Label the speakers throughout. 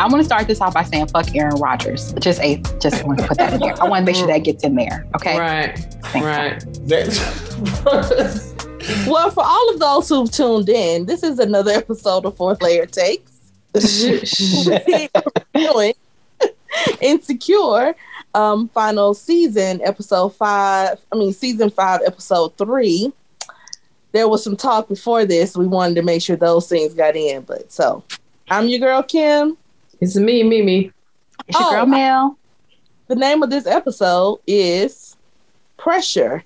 Speaker 1: I want to start this off by saying fuck Aaron Rodgers. Just a just want to put that in there. I want to make sure that gets in there. Okay.
Speaker 2: Right.
Speaker 1: Thank
Speaker 2: right.
Speaker 3: Well, for all of those who've tuned in, this is another episode of Four Layer Takes. Insecure, um, final season, episode five. I mean, season five, episode three. There was some talk before this. We wanted to make sure those things got in, but so I'm your girl Kim.
Speaker 2: It's me, me, me.
Speaker 1: It's your
Speaker 3: Oh,
Speaker 1: girl Mel.
Speaker 3: The name of this episode is Pressure.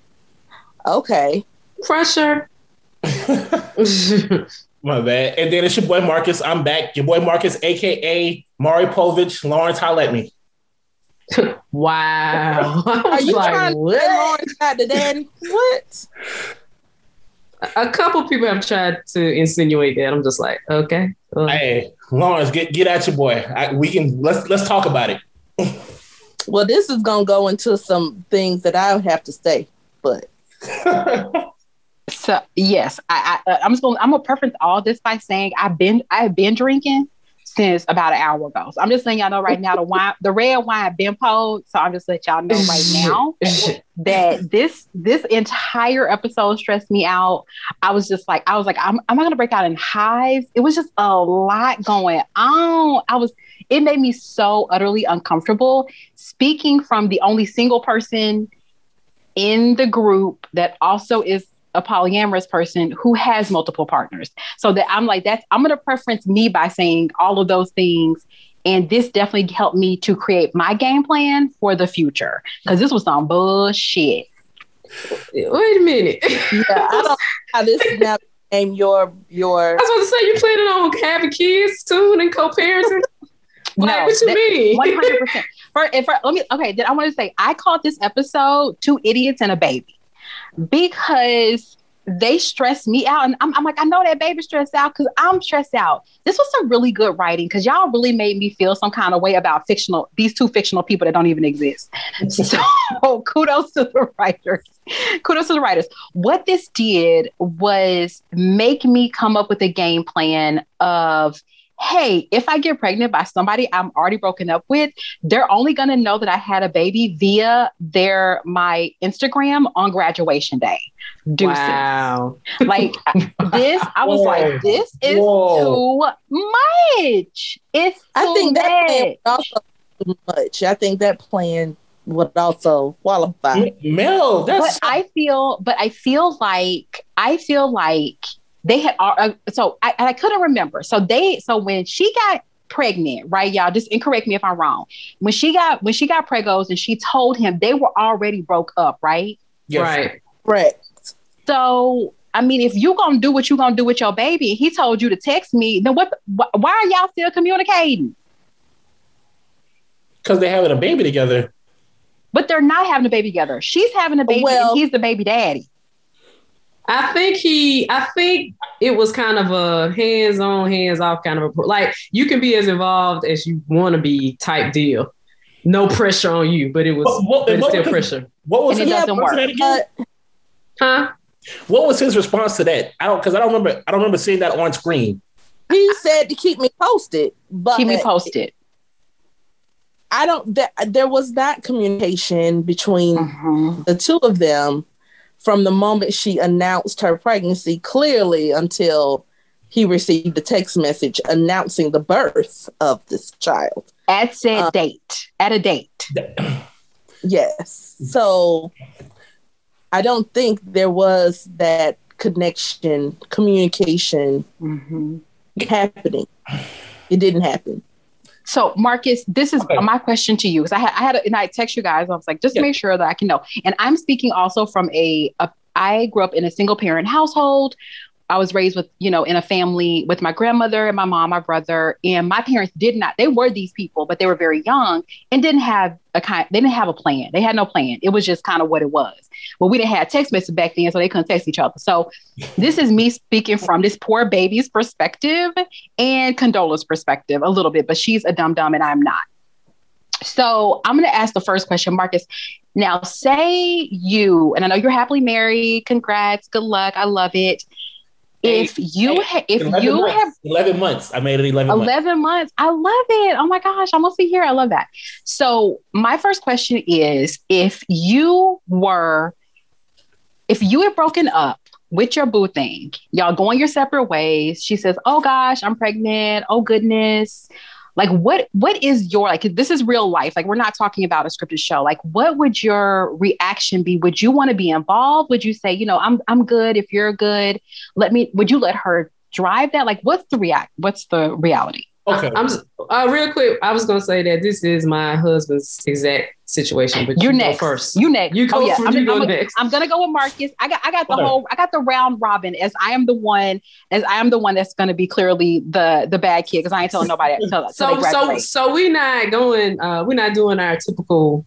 Speaker 3: Okay.
Speaker 2: Pressure.
Speaker 4: My bad. And then it's your boy Marcus. I'm back. Your boy Marcus, aka Maury Povich. Lawrence, holla at me.
Speaker 2: wow.
Speaker 3: Are you
Speaker 2: like,
Speaker 3: trying to
Speaker 2: what?
Speaker 3: say Lawrence got the daddy? What?
Speaker 2: A couple people have tried to insinuate that. I'm just like, okay. Uh,
Speaker 4: Hey, Lawrence, get get at your boy. I, we can let's let's talk about it.
Speaker 3: Well, this is gonna go into some things that I have to say, but
Speaker 1: So yes, I, I I'm just gonna I'm gonna preference all this by saying I've been I've been drinking since about an hour ago. So I'm just letting y'all know right now the wine the red wine been pulled. So I'm just letting y'all know right now that this this entire episode stressed me out. I was just like, I was like, I'm, am I gonna break out in hives? It was just a lot going on. I was, it made me so utterly uncomfortable. Speaking from the only single person in the group that also is a polyamorous person who has multiple partners. So that I'm like, that's I'm gonna preference me by saying all of those things. And this definitely helped me to create my game plan for the future. Cause this was some bullshit.
Speaker 2: Wait a minute.
Speaker 3: yeah, I don't know how this now became your your.
Speaker 2: I was about to say you planning on having kids soon and co-parenting. Like, what you mean?
Speaker 1: One hundred percent. For for, let me okay, then I want to say I called this episode two idiots and a baby because they stress me out, and I'm, I'm like, I know that baby stressed out because I'm stressed out. This was some really good writing because y'all really made me feel some kind of way about fictional these two fictional people that don't even exist. So kudos to the writers. Kudos to the writers. What this did was make me come up with a game plan of hey, if I get pregnant by somebody I'm already broken up with, they're only going to know that I had a baby via their my Instagram on graduation day. Deuces.
Speaker 2: Wow.
Speaker 1: Like this, I was
Speaker 4: Whoa.
Speaker 1: like, this is
Speaker 4: Whoa.
Speaker 1: too much. It's too
Speaker 3: I think that plan
Speaker 1: much.
Speaker 3: would also too much. I think that plan would also qualify.
Speaker 4: Mel,
Speaker 1: but
Speaker 4: that's
Speaker 1: I feel, but I feel like I feel like they had. Uh, so I, I couldn't remember. So they, so when she got pregnant, right, y'all, just and correct me if I'm wrong. When she got when she got pregos and she told him they were already broke up, right?
Speaker 4: yes.
Speaker 2: Right.
Speaker 3: Correct.
Speaker 1: So I mean, if you're gonna do what you're gonna do with your baby, he told you to text me, then what? wh- Why are y'all still communicating?
Speaker 4: because they're having a baby together.
Speaker 1: But they're not having a baby together. She's having a baby,
Speaker 3: Well-
Speaker 1: and he's the baby daddy.
Speaker 2: I think he, I think it was kind of a hands on, hands off kind of a, like you can be as involved as you want to be type deal. No pressure on you, but it was,
Speaker 4: What- what-
Speaker 2: but it's
Speaker 4: what
Speaker 2: still
Speaker 4: was-
Speaker 2: pressure.
Speaker 4: What was
Speaker 1: And it
Speaker 4: his
Speaker 1: doesn't
Speaker 4: response to
Speaker 1: work.
Speaker 4: that again?
Speaker 3: But
Speaker 2: Huh?
Speaker 4: What was his response to that? I don't because I don't remember. I don't remember seeing that on screen.
Speaker 3: he said to keep me posted. But
Speaker 1: Keep me posted.
Speaker 3: I don't. That, there was that communication between
Speaker 1: Mhm.
Speaker 3: the two of them from the moment she announced her pregnancy clearly until he received a text message announcing the birth of this child.
Speaker 1: At said
Speaker 3: Uh,
Speaker 1: date, at a date.
Speaker 3: Yes. So I don't think there was that connection, communication
Speaker 1: Mhm.
Speaker 3: happening. It didn't happen.
Speaker 1: So, Marcus, this is
Speaker 4: Okay.
Speaker 1: my question to you because I had I had a, and I text you guys. I was like, just
Speaker 4: Yeah.
Speaker 1: make sure that I can know. And I'm speaking also from a, a I grew up in a single parent household. I was raised with, you know, in a family with my grandmother and my mom, my brother, and my parents did not. They were these people, but they were very young and didn't have a kind. They didn't have a plan. They had no plan. It was just kind of what it was. Well, we didn't have text message back then, so they couldn't text each other. So, this is me speaking from this poor baby's perspective and Condola's perspective a little bit, but she's a dumb dumb and I'm not. So I'm going to ask the first question, Marcus. Now, say you, and I know you're happily married. Congrats. Good luck. I love it. if you ha- if you
Speaker 4: months.
Speaker 1: have
Speaker 4: 11 months. I made it 11, months.
Speaker 1: 11 months. I love it. Oh my gosh, I'm almost here. I love that. So, my first question is if you were, if you had broken up with your boo thing, y'all going your separate ways. She says, Oh gosh, I'm pregnant. Oh goodness. Like what what is your like this is real life. Like we're not talking about a scripted show. Like what would your reaction be? Would you want to be involved? Would you say, you know, I'm I'm good if you're good? Let me would you let her drive that? Like what's the react what's the reality?
Speaker 4: Okay.
Speaker 2: I'm uh, real quick. I was gonna say that this is my husband's exact situation, but
Speaker 1: You're
Speaker 2: you go
Speaker 1: next.
Speaker 2: first.
Speaker 1: You next.
Speaker 2: You go
Speaker 1: oh, yeah. I'm,
Speaker 2: you go
Speaker 1: I'm-
Speaker 2: next.
Speaker 1: I'm gonna go with Marcus. I got I got the
Speaker 4: Okay.
Speaker 1: whole I got the round robin as I am the one as I am the one that's gonna be clearly the the bad kid because I ain't telling nobody until, until
Speaker 2: so
Speaker 1: they
Speaker 2: so
Speaker 1: graduate.
Speaker 2: so we not going. Uh, we're not doing our typical.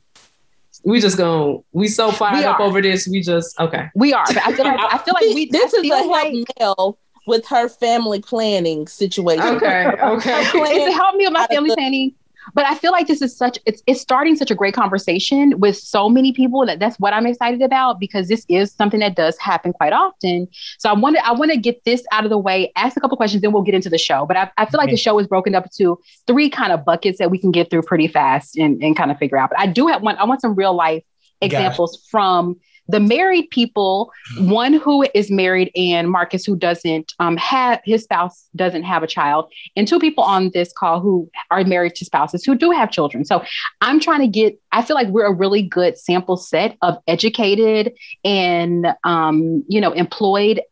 Speaker 2: We just going. We so fired
Speaker 1: We
Speaker 2: up over this. We just okay.
Speaker 1: we are. But I feel like I feel like we
Speaker 3: this
Speaker 1: I
Speaker 3: is a help
Speaker 1: like
Speaker 3: Mel with her family planning situation.
Speaker 2: Okay. Okay.
Speaker 1: it's helped me with my family planning. But I feel like this is such it's it's starting such a great conversation with so many people that that's what I'm excited about because this is something that does happen quite often. So I want to I want to get this out of the way, ask a couple questions, then we'll get into the show. But I, I feel like the show is broken up into three kind of buckets that we can get through pretty fast and, and kind of figure out. But I do have one, I want some real life
Speaker 4: Gotcha.
Speaker 1: examples from the married people, one who is married and Marcus who doesn't um, have his spouse doesn't have a child, and two people on this call who are married to spouses who do have children. So I'm trying to get, I feel like we're a really good sample set of educated and, um, you know, employed,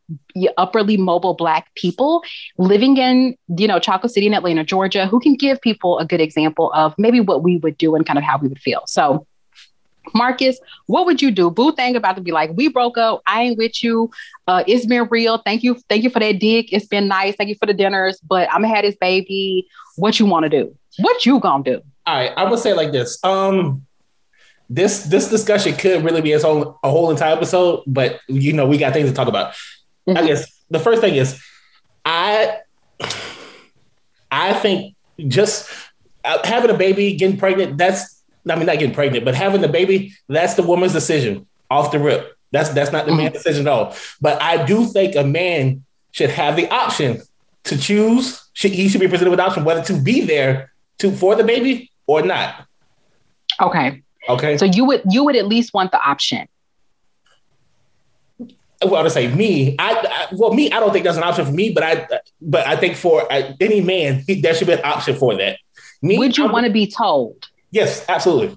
Speaker 1: upperly mobile Black people living in, you know, Chocolate City in Atlanta, Georgia, who can give people a good example of maybe what we would do and kind of how we would feel. So, Marcus, what would you do? Boo thing about to be like, we broke up. I ain't with you. Uh, it's been real. Thank you. Thank you for that dick. It's been nice. Thank you for the dinners. But I'm gonna have this baby. What you want to do? What you gonna do?
Speaker 4: All right, I would say like this. Um, this this discussion could really be its own a whole entire episode, but you know we got things to talk about. I
Speaker 1: Mhm.
Speaker 4: guess the first thing is, I I think just uh, having a baby, getting pregnant. That's I mean not getting pregnant, but having the baby. That's the woman's decision off the rip. That's that's not the
Speaker 1: Mhm.
Speaker 4: man's decision at all. But I do think a man should have the option to choose. Should, he should be presented with the option whether to be there to for the baby or not.
Speaker 1: Okay.
Speaker 4: Okay.
Speaker 1: So you would you would at least want the option.
Speaker 4: well, to say me, I, I well, me, I don't think that's an option for me, but I, but I think for uh, any man, there should be an option for that. Me,
Speaker 1: Would you want to be told?
Speaker 4: Yes, absolutely.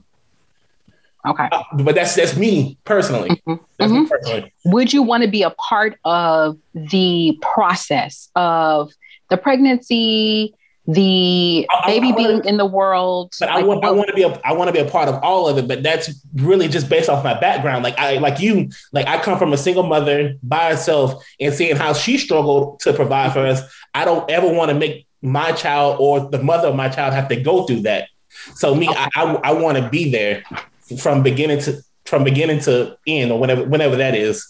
Speaker 1: Okay.
Speaker 4: Uh, but that's that's me personally.
Speaker 1: Mhm.
Speaker 4: That's me
Speaker 1: Mhm.
Speaker 4: personally.
Speaker 1: Would you want to be a part of the process of the pregnancy, the
Speaker 4: I- I-
Speaker 1: baby
Speaker 4: I wanna-
Speaker 1: being in the world?
Speaker 4: But I
Speaker 1: Like,
Speaker 4: want I want to be a I want to be a part of all of it. But that's really just based off my background. Like I like you, like I come from a single mother by herself, and seeing how she struggled to provide for us. I don't ever want to make my child or the mother of my child have to go through that. So me, I I, I want to be there from beginning to from beginning to end or whenever whenever that is.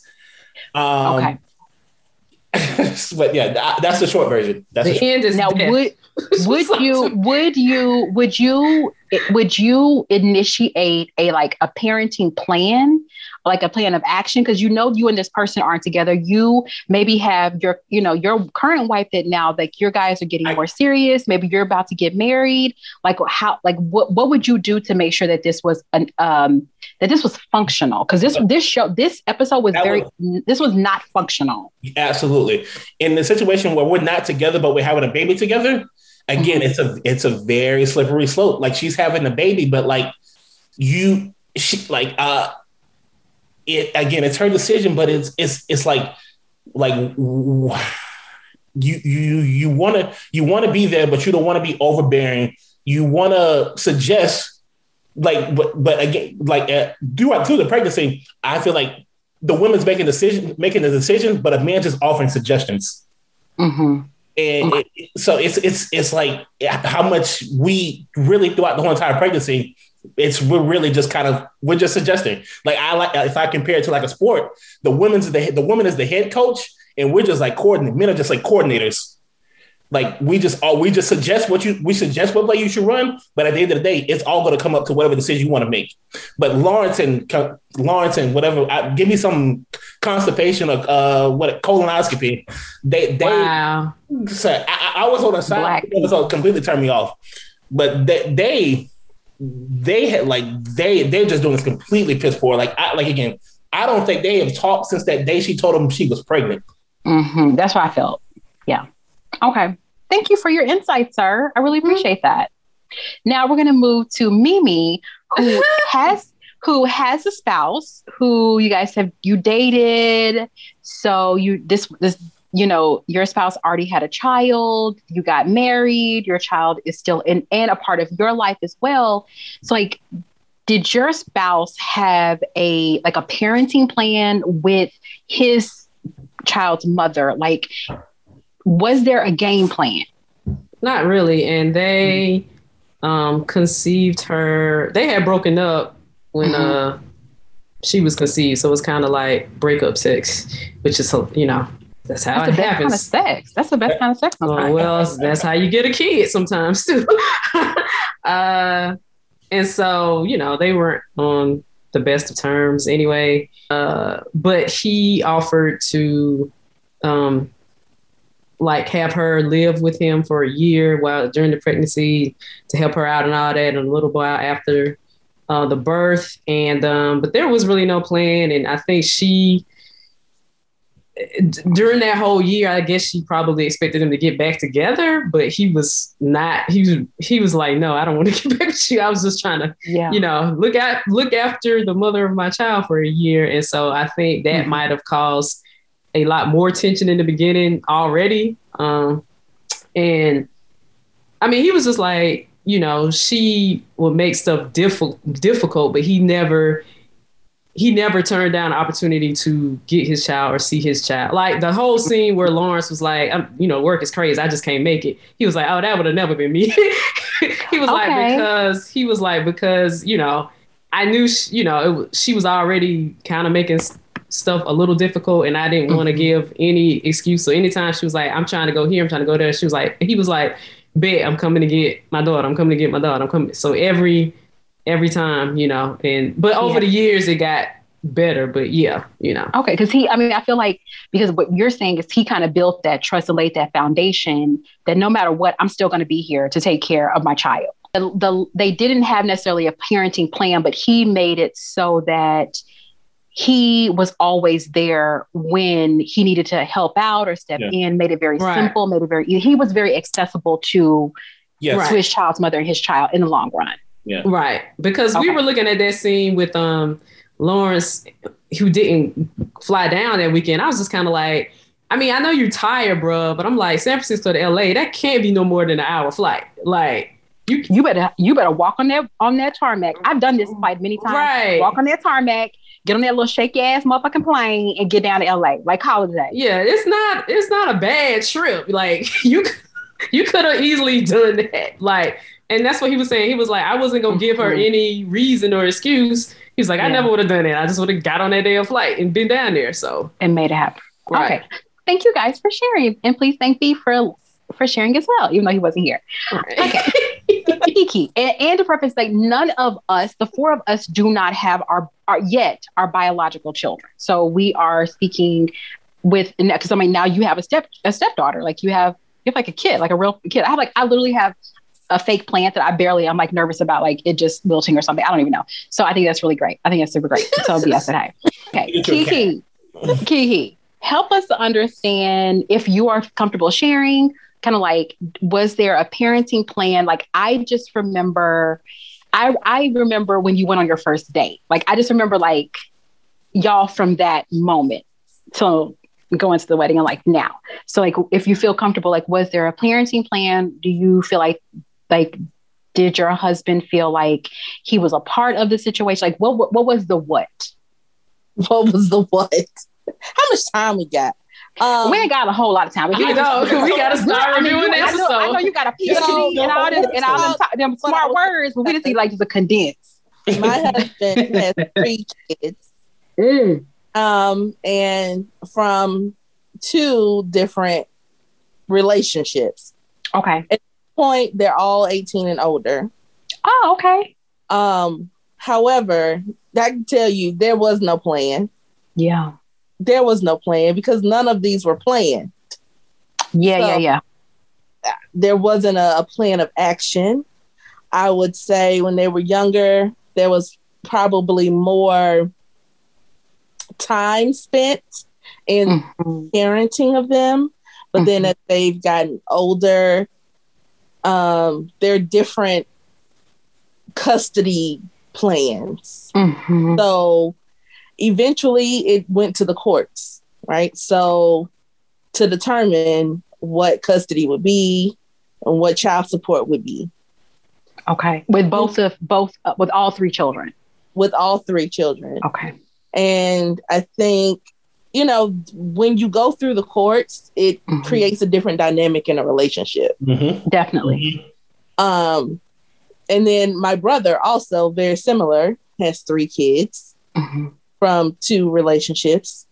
Speaker 4: Um,
Speaker 1: okay.
Speaker 4: but yeah, tha- that's the short version. That's the
Speaker 2: The
Speaker 4: short-
Speaker 2: end is
Speaker 1: Now,
Speaker 2: death.
Speaker 1: would would you would you would you would you initiate a like a parenting plan like a plan of action because you know you and this person aren't together. You maybe have your you know your current wife that now like your guys are getting
Speaker 4: I-
Speaker 1: more serious. Maybe you're about to get married. Like how like what what would you do to make sure that this was an um that this was functional? Because this this show this episode was very this was not functional.
Speaker 4: Absolutely. In the situation where we're not together, but we're having a baby together, again, it's a it's a very slippery slope. Like she's having a baby, but like you, she like uh, it again. It's her decision, but it's it's it's like like you you you want to you want to be there, but you don't want to be overbearing. You want to suggest like but but again like uh, throughout through the pregnancy, I feel like the woman's making decision making the decision, but a man just offering suggestions.
Speaker 1: hmm
Speaker 4: And it, so it's it's it's like how much we really throughout the whole entire pregnancy, it's we're really just kind of we're just suggesting. Like I like if I compare it to like a sport, the women's the the woman is the head coach, and we're just like coordinate. Men are just like coordinators. Like we just all we just suggest what you we suggest what play you should run, but at the end of the day, it's all going to come up to whatever decision you want to make. But Lawrence and Lawrence and whatever, I, give me some constipation or uh, what colonoscopy. They they. Wow. So I, I was on a side. It was completely turned me off. But they they they had like they they're just doing this completely piss poor. Like I like again, I don't think they have talked since that day she told him she was pregnant.
Speaker 1: Mm-hmm. That's what I felt. Yeah. Okay. Thank you for your insight, sir. I really mm-hmm. appreciate that. Now we're going to move to Mimi, who has who has a spouse who you guys have you dated. So you this this you know your spouse already had a child. You got married. Your child is still in and a part of your life as well. So like did your spouse have a like a parenting plan with his child's mother like was there a game plan?
Speaker 2: Not really. And they um, conceived her, they had broken up when mm-hmm. uh, she was conceived. So it was kind of like breakup sex, which is, you know, that's how that's it happens.
Speaker 1: Kind of sex. That's the best kind of sex.
Speaker 2: Oh, well, that's how you get a kid sometimes too. uh, and so, you know, they weren't on the best of terms anyway. Uh, but he offered to um, like have her live with him for a year while during the pregnancy to help her out and all that, and a little while after uh, the birth. And um, but there was really no plan, and I think she during that whole year, I guess she probably expected him to get back together, but he was not. He was he was like, no, I don't want to get back with you. I was just trying to, yeah. you know, look at look after the mother of my child for a year, and so I think that mm-hmm. might have caused a lot more tension in the beginning already. Um, and I mean, he was just like, you know, she would make stuff diff- difficult, but he never, he never turned down an opportunity to get his child or see his child. Like the whole scene where Lawrence was like, you know, work is crazy. I just can't make it. He was like, oh, that would have never been me. he was okay. like, because he was like, because, you know, I knew, she, you know, it, she was already kind of making stuff a little difficult and I didn't want to mm-hmm. give any excuse. So anytime she was like, I'm trying to go here, I'm trying to go there, she was like, he was like, bet I'm coming to get my daughter. I'm coming to get my daughter. I'm coming. So every, every time, you know, and, but over yeah. the years it got better, but yeah, you know.
Speaker 1: Okay. Cause he, I mean, I feel like, because what you're saying is he kind of built that trust and laid that foundation that no matter what, I'm still going to be here to take care of my child. The, the, they didn't have necessarily a parenting plan, but he made it so that he was always there when he needed to help out or step yeah. in, made it very right. simple, made it very he was very accessible to, yes. to his child's mother and his child in the long run.
Speaker 2: Yeah. Right. Because okay. we were looking at that scene with um Lawrence who didn't fly down that weekend. I was just kind of like, I mean, I know you're tired, bro, but I'm like, San Francisco to LA, that can't be no more than an hour flight. Like
Speaker 1: you, you better you better walk on that on that tarmac. I've done this flight many times. Right. Walk on that tarmac get on that little shaky ass motherfucking plane and get down to LA. Like holiday.
Speaker 2: Yeah, it's not it's not a bad trip. Like you you could have easily done that. Like, and that's what he was saying. He was like, I wasn't gonna give her mm-hmm. any reason or excuse. He's like, I never would have done it. I just would have got on that damn flight and been down there. So
Speaker 1: and made it happen. Right. Okay. Thank you guys for sharing. And please thank B for for sharing as well, even though he wasn't here. Right. Okay. Kiki, and, and to preface, like none of us, the four of us, do not have our, our yet our biological children. So we are speaking with because I mean now you have a step a stepdaughter, like you have you have like a kid, like a real kid. I have like I literally have a fake plant that I barely I'm like nervous about like it just wilting or something. I don't even know. So I think that's really great. I think that's super great. So yes, hey. Okay. Kiki. Kiki. Help us understand if you are comfortable sharing kind of like was there a parenting plan like i just remember i i remember when you went on your first date like i just remember like y'all from that moment so going to the wedding and like now so like if you feel comfortable like was there a parenting plan do you feel like like did your husband feel like he was a part of the situation like what what, what was the what
Speaker 3: what was the what how much time we got
Speaker 1: um, we ain't got a whole lot of time.
Speaker 2: We, know, we got to start reviewing the episode.
Speaker 1: I know, I know you got a PhD and all this and all them, them smart words, but we just need like just a condense.
Speaker 3: My husband has three kids, mm. um, and from two different relationships.
Speaker 1: Okay.
Speaker 3: Point they're all 18 and older.
Speaker 1: Oh, okay.
Speaker 3: Um, however, I can tell you there was no plan.
Speaker 1: Yeah.
Speaker 3: There was no plan because none of these were planned.
Speaker 1: Yeah,
Speaker 3: So-
Speaker 1: yeah, yeah.
Speaker 3: There wasn't a, a plan of action. I would say when they were younger, there was probably more time spent in
Speaker 1: Mhm.
Speaker 3: parenting of them. But then
Speaker 1: Mhm.
Speaker 3: as they've gotten older, um, there are different custody plans.
Speaker 1: Mhm.
Speaker 3: So eventually it went to the courts, right? So to determine what custody would be and what child support would be
Speaker 1: Okay. With both of both uh, with all three children.
Speaker 3: with all three children.
Speaker 1: Okay.
Speaker 3: And I think, you know, when you go through the courts, it
Speaker 1: Mhm.
Speaker 3: creates a different dynamic in a relationship.
Speaker 4: Mhm.
Speaker 1: Definitely.
Speaker 3: Um, and then my brother, also very similar, has three kids
Speaker 1: Mhm.
Speaker 3: from two relationships.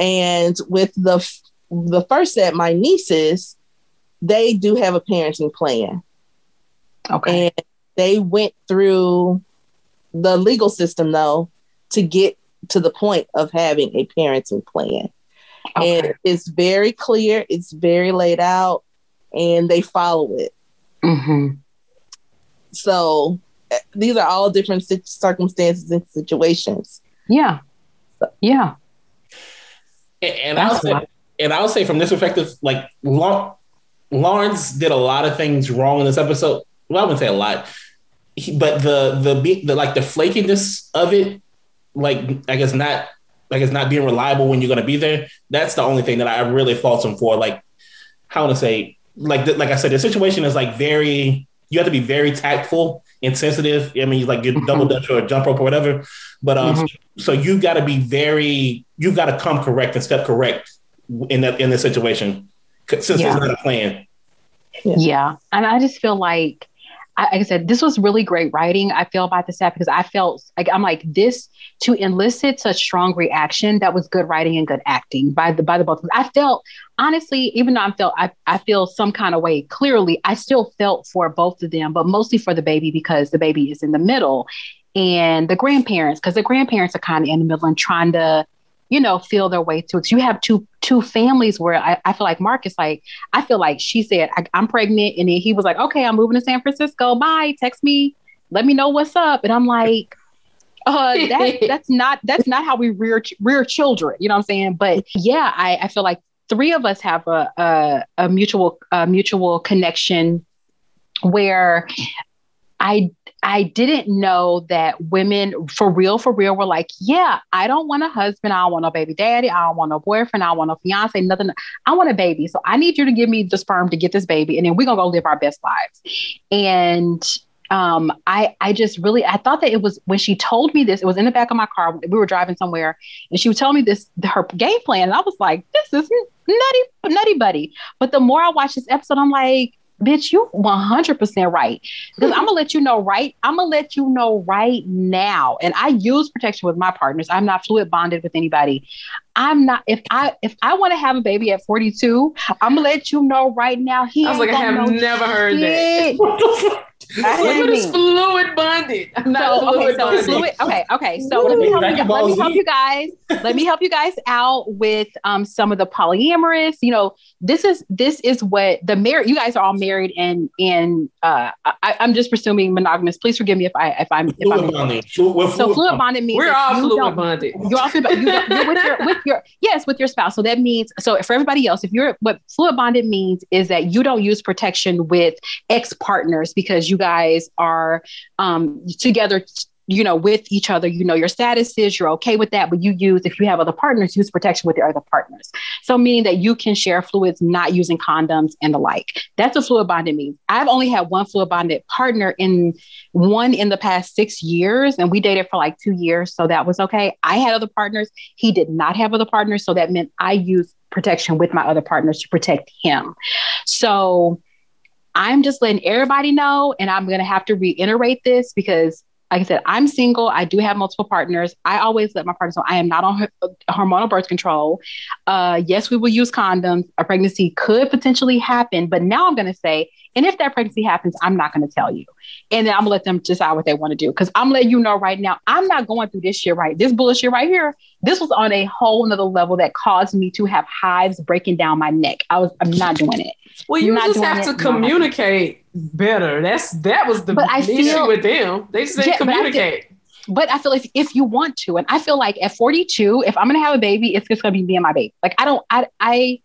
Speaker 3: And with the f- the first set, my nieces, they do have a parenting plan,
Speaker 1: Okay.
Speaker 3: and they went through the legal system though to get to the point of having a parenting plan.
Speaker 1: okay.
Speaker 3: And it's very clear, it's very laid out, and they follow it.
Speaker 1: Mhm.
Speaker 3: So eh, these are all different sit- circumstances and situations.
Speaker 1: Yeah. Yeah.
Speaker 4: And, and I'll say, and I'll say from this perspective, like Lau- Lawrence did a lot of things wrong in this episode. Well, I wouldn't say a lot, he, but the the the like the flakiness of it, like I guess not, like it's not being reliable when you're going to be there. That's the only thing that I really fault him for. Like, how to say, like the, like I said, the situation is like very. You have to be very tactful and sensitive. I mean, like you double dutch or jump rope or whatever. But um, so you got to be very. You got to come correct and step correct in that in this situation since
Speaker 1: Yeah.
Speaker 4: there's not a plan.
Speaker 3: Yeah.
Speaker 1: Yeah. And I just feel like, I, like I said, this was really great writing. I feel about the set because I felt like I'm like this to elicit such strong reaction. That was good writing and good acting by the by the both. I felt honestly, even though I felt I, I feel some kind of way clearly, I still felt for both of them, but mostly for the baby because the baby is in the middle, and the grandparents because the grandparents are kind of in the middle and trying to you know, feel their way through. Because you have two two families where I, I feel like Marcus, like I feel like she said, I, "I'm pregnant," and then he was like, "Okay, I'm moving to San Francisco. Bye. Text me. Let me know what's up." And I'm like, uh, that that's not that's not how we rear rear children. You know what I'm saying? But yeah, I, I feel like three of us have a a, a mutual a mutual connection where I I didn't know that women for real, for real were like, yeah, I don't want a husband. I don't want no baby daddy. I don't want no boyfriend. I don't want no fiance, nothing. I want a baby. So I need you to give me the sperm to get this baby. And then we're gonna go live our best lives. And um, I I just really I thought that it was when she told me this, it was in the back of my car. We were driving somewhere and she would tell me this her game plan. And I was like, this is nutty, nutty buddy. But the more I watch this episode, I'm like, bitch, you 100% right. Because I'm gonna let you know right. I'm gonna let you know right now. And I use protection with my partners. I'm not fluid bonded with anybody. I'm not. If I if I want to have a baby at 42, I'm gonna let you know right now. He
Speaker 2: I was like, I
Speaker 1: gonna
Speaker 2: have
Speaker 1: know
Speaker 2: never heard that.
Speaker 1: shit.
Speaker 4: What the fuck?
Speaker 1: I
Speaker 2: Look
Speaker 1: hear
Speaker 2: at this
Speaker 1: me.
Speaker 2: fluid bonded. I'm not
Speaker 1: So, okay, so
Speaker 2: bonded.
Speaker 1: fluid, okay, okay. So let me help you, let me help you guys. Let me help you guys out with um some of the polyamorous. You know, this is this is what the married. You guys are all married, and and uh, I, I'm just presuming monogamous. Please forgive me if I if I'm if
Speaker 4: Fluid
Speaker 1: I'm.
Speaker 4: bonding. Flu- we're
Speaker 1: So
Speaker 4: fluid
Speaker 1: fluid
Speaker 4: bonding.
Speaker 1: bonded means
Speaker 2: We're all fluid
Speaker 1: don't-
Speaker 2: bonded.
Speaker 1: you're also you, you're with your with your yes with your spouse. So that means so for everybody else, if you're what fluid bonded means is that you don't use protection with ex partners because you guys are um, together. You know, with each other, you know your statuses, you're okay with that, but you use, if you have other partners, use protection with your other partners. So, meaning that you can share fluids, not using condoms and the like. That's what fluid bonded means. I've only had one fluid bonded partner in one in the past six years, and we dated for like two years. So that was okay. I had other partners. He did not have other partners. So that meant I used protection with my other partners to protect him. So I'm just letting everybody know, and I'm going to have to reiterate this because like I said, I'm single. I do have multiple partners. I always let my partners know I am not on hormonal birth control. Uh, yes, we will use condoms. A pregnancy could potentially happen, but now I'm going to say, and if that pregnancy happens, I'm not going to tell you. And then I'm going to let them decide what they want to do. Because I'm letting you know right now, I'm not going through this shit right. This bullshit right here, this was on a whole nother level that caused me to have hives breaking down my neck. I was, I'm not doing it.
Speaker 2: Well, you just have to communicate better. That's that was the
Speaker 1: but I
Speaker 2: issue
Speaker 1: feel,
Speaker 2: with them. They just yeah, communicate.
Speaker 1: But I feel like if you want to, and I feel like at 42, if I'm gonna have a baby, it's just gonna be me and my baby. Like I don't, I, I,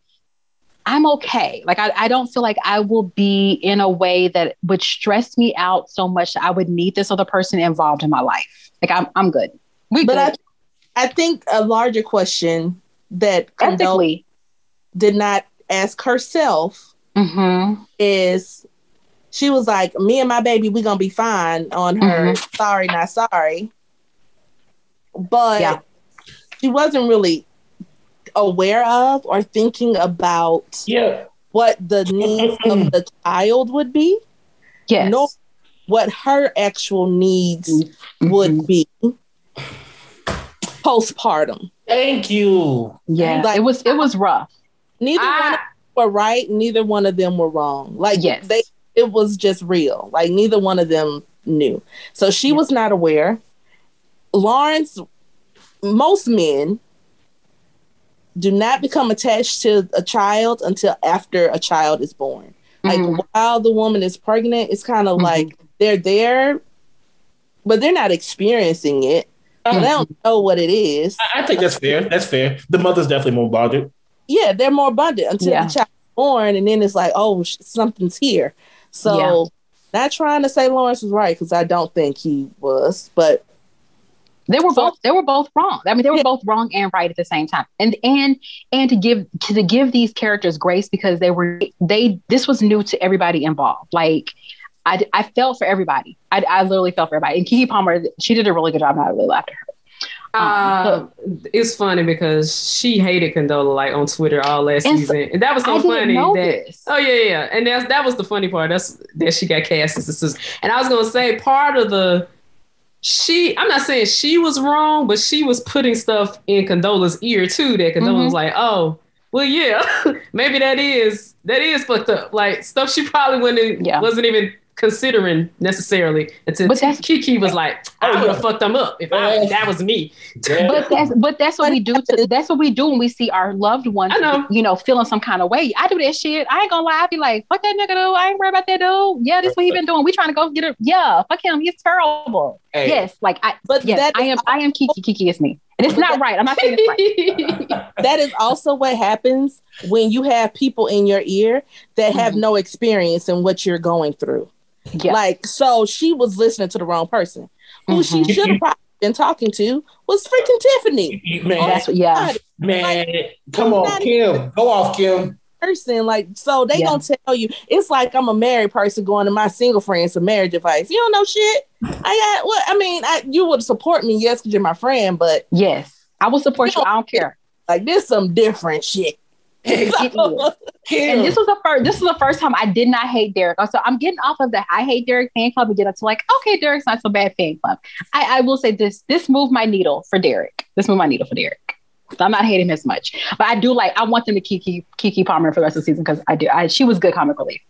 Speaker 1: I'm okay. Like I, I don't feel like I will be in a way that would stress me out so much I would need this other person involved in my life. Like I'm, I'm good.
Speaker 3: We but good. I, I think a larger question that Ethically, did not ask herself
Speaker 1: mm-hmm.
Speaker 3: is she was like, "Me and my baby, we gonna be fine." On her, mm-hmm. sorry, not sorry. But yeah. she wasn't really aware of or thinking about
Speaker 4: yeah.
Speaker 3: what the needs of the child would be.
Speaker 1: Yes. Nor
Speaker 3: what her actual needs mm-hmm. would be postpartum.
Speaker 4: Thank you.
Speaker 1: Yeah, like, it was it was rough.
Speaker 3: Neither I, one were right. Neither one of them were wrong. Like
Speaker 1: yes.
Speaker 3: they it was just real. Like neither one of them knew. So she was not aware. Lawrence, most men do not become attached to a child until after a child is born. Like mm-hmm. while the woman is pregnant, it's kind of mm-hmm. like they're there, but they're not experiencing it. Mm-hmm. they don't know what it is.
Speaker 4: I, I, think that's fair. That's fair. The mother's definitely more bonded.
Speaker 3: Yeah, they're more abundant until yeah. the child is born, and then it's like, oh, something's here. So, yeah. not trying to say Lawrence was right because I don't think he was, but
Speaker 1: they were both they were both wrong. I mean, they were yeah. both wrong and right at the same time. And and and to give to give these characters grace because they were they this was new to everybody involved. Like I, I felt for everybody. I, I literally felt for everybody. And Keke Palmer, she did a really good job. And I really laughed at her.
Speaker 2: Uh, it's funny because she hated Condola like on Twitter all last and season, and that was so I funny. That this. oh yeah, yeah, and that's that was the funny part. That's that she got cast as a sister. And I was gonna say part of the she. I'm not saying she was wrong, but she was putting stuff in Condola's ear too. That Condola mm-hmm. was like, oh. Well, yeah, maybe that is that is fucked up. Like stuff she probably wouldn't yeah. wasn't even considering necessarily until but that's, Kiki was like, I would have fucked them up if, I, if that was me.
Speaker 1: But that's but that's what we do. To, that's what we do when we see our loved ones, know. you know, feeling some kind of way. I do that shit. I ain't gonna lie. I be like, fuck that nigga, dude. I ain't worried about that dude. Yeah, this what he been doing. We trying to go get it. Yeah, fuck him. He's terrible. Hey. Yes, like I. But yes, I am. I am Kiki. Kiki is me. And it's not right. I'm not saying it's
Speaker 3: right. that is also what happens when you have people in your ear that have mm-hmm. no experience in what you're going through. Yeah. Like, so she was listening to the wrong person. Who mm-hmm. she should have probably been talking to was freaking Tiffany.
Speaker 1: Man, that's what, yeah.
Speaker 4: Man, like, come on, Kim. Go off, Kim.
Speaker 3: Person, like, so they yeah. gonna tell you it's like I'm a married person going to my single friends for marriage advice. You don't know shit. I got what I mean. I, you would support me, yes, because you're my friend, but
Speaker 1: yes, I will support you. you I don't care.
Speaker 3: Like this, some different shit.
Speaker 1: And this was the first this was the first time I did not hate Derek. So I'm getting off of the I hate Derek fan club and get up to like, okay, Derek's not so bad fan club. I, I will say this this moved my needle for Derek. This moved my needle for Derek. So I'm not hating him as much. But I do like I want them to keep Keke, Keke Palmer for the rest of the season because I do I, she was good comic relief.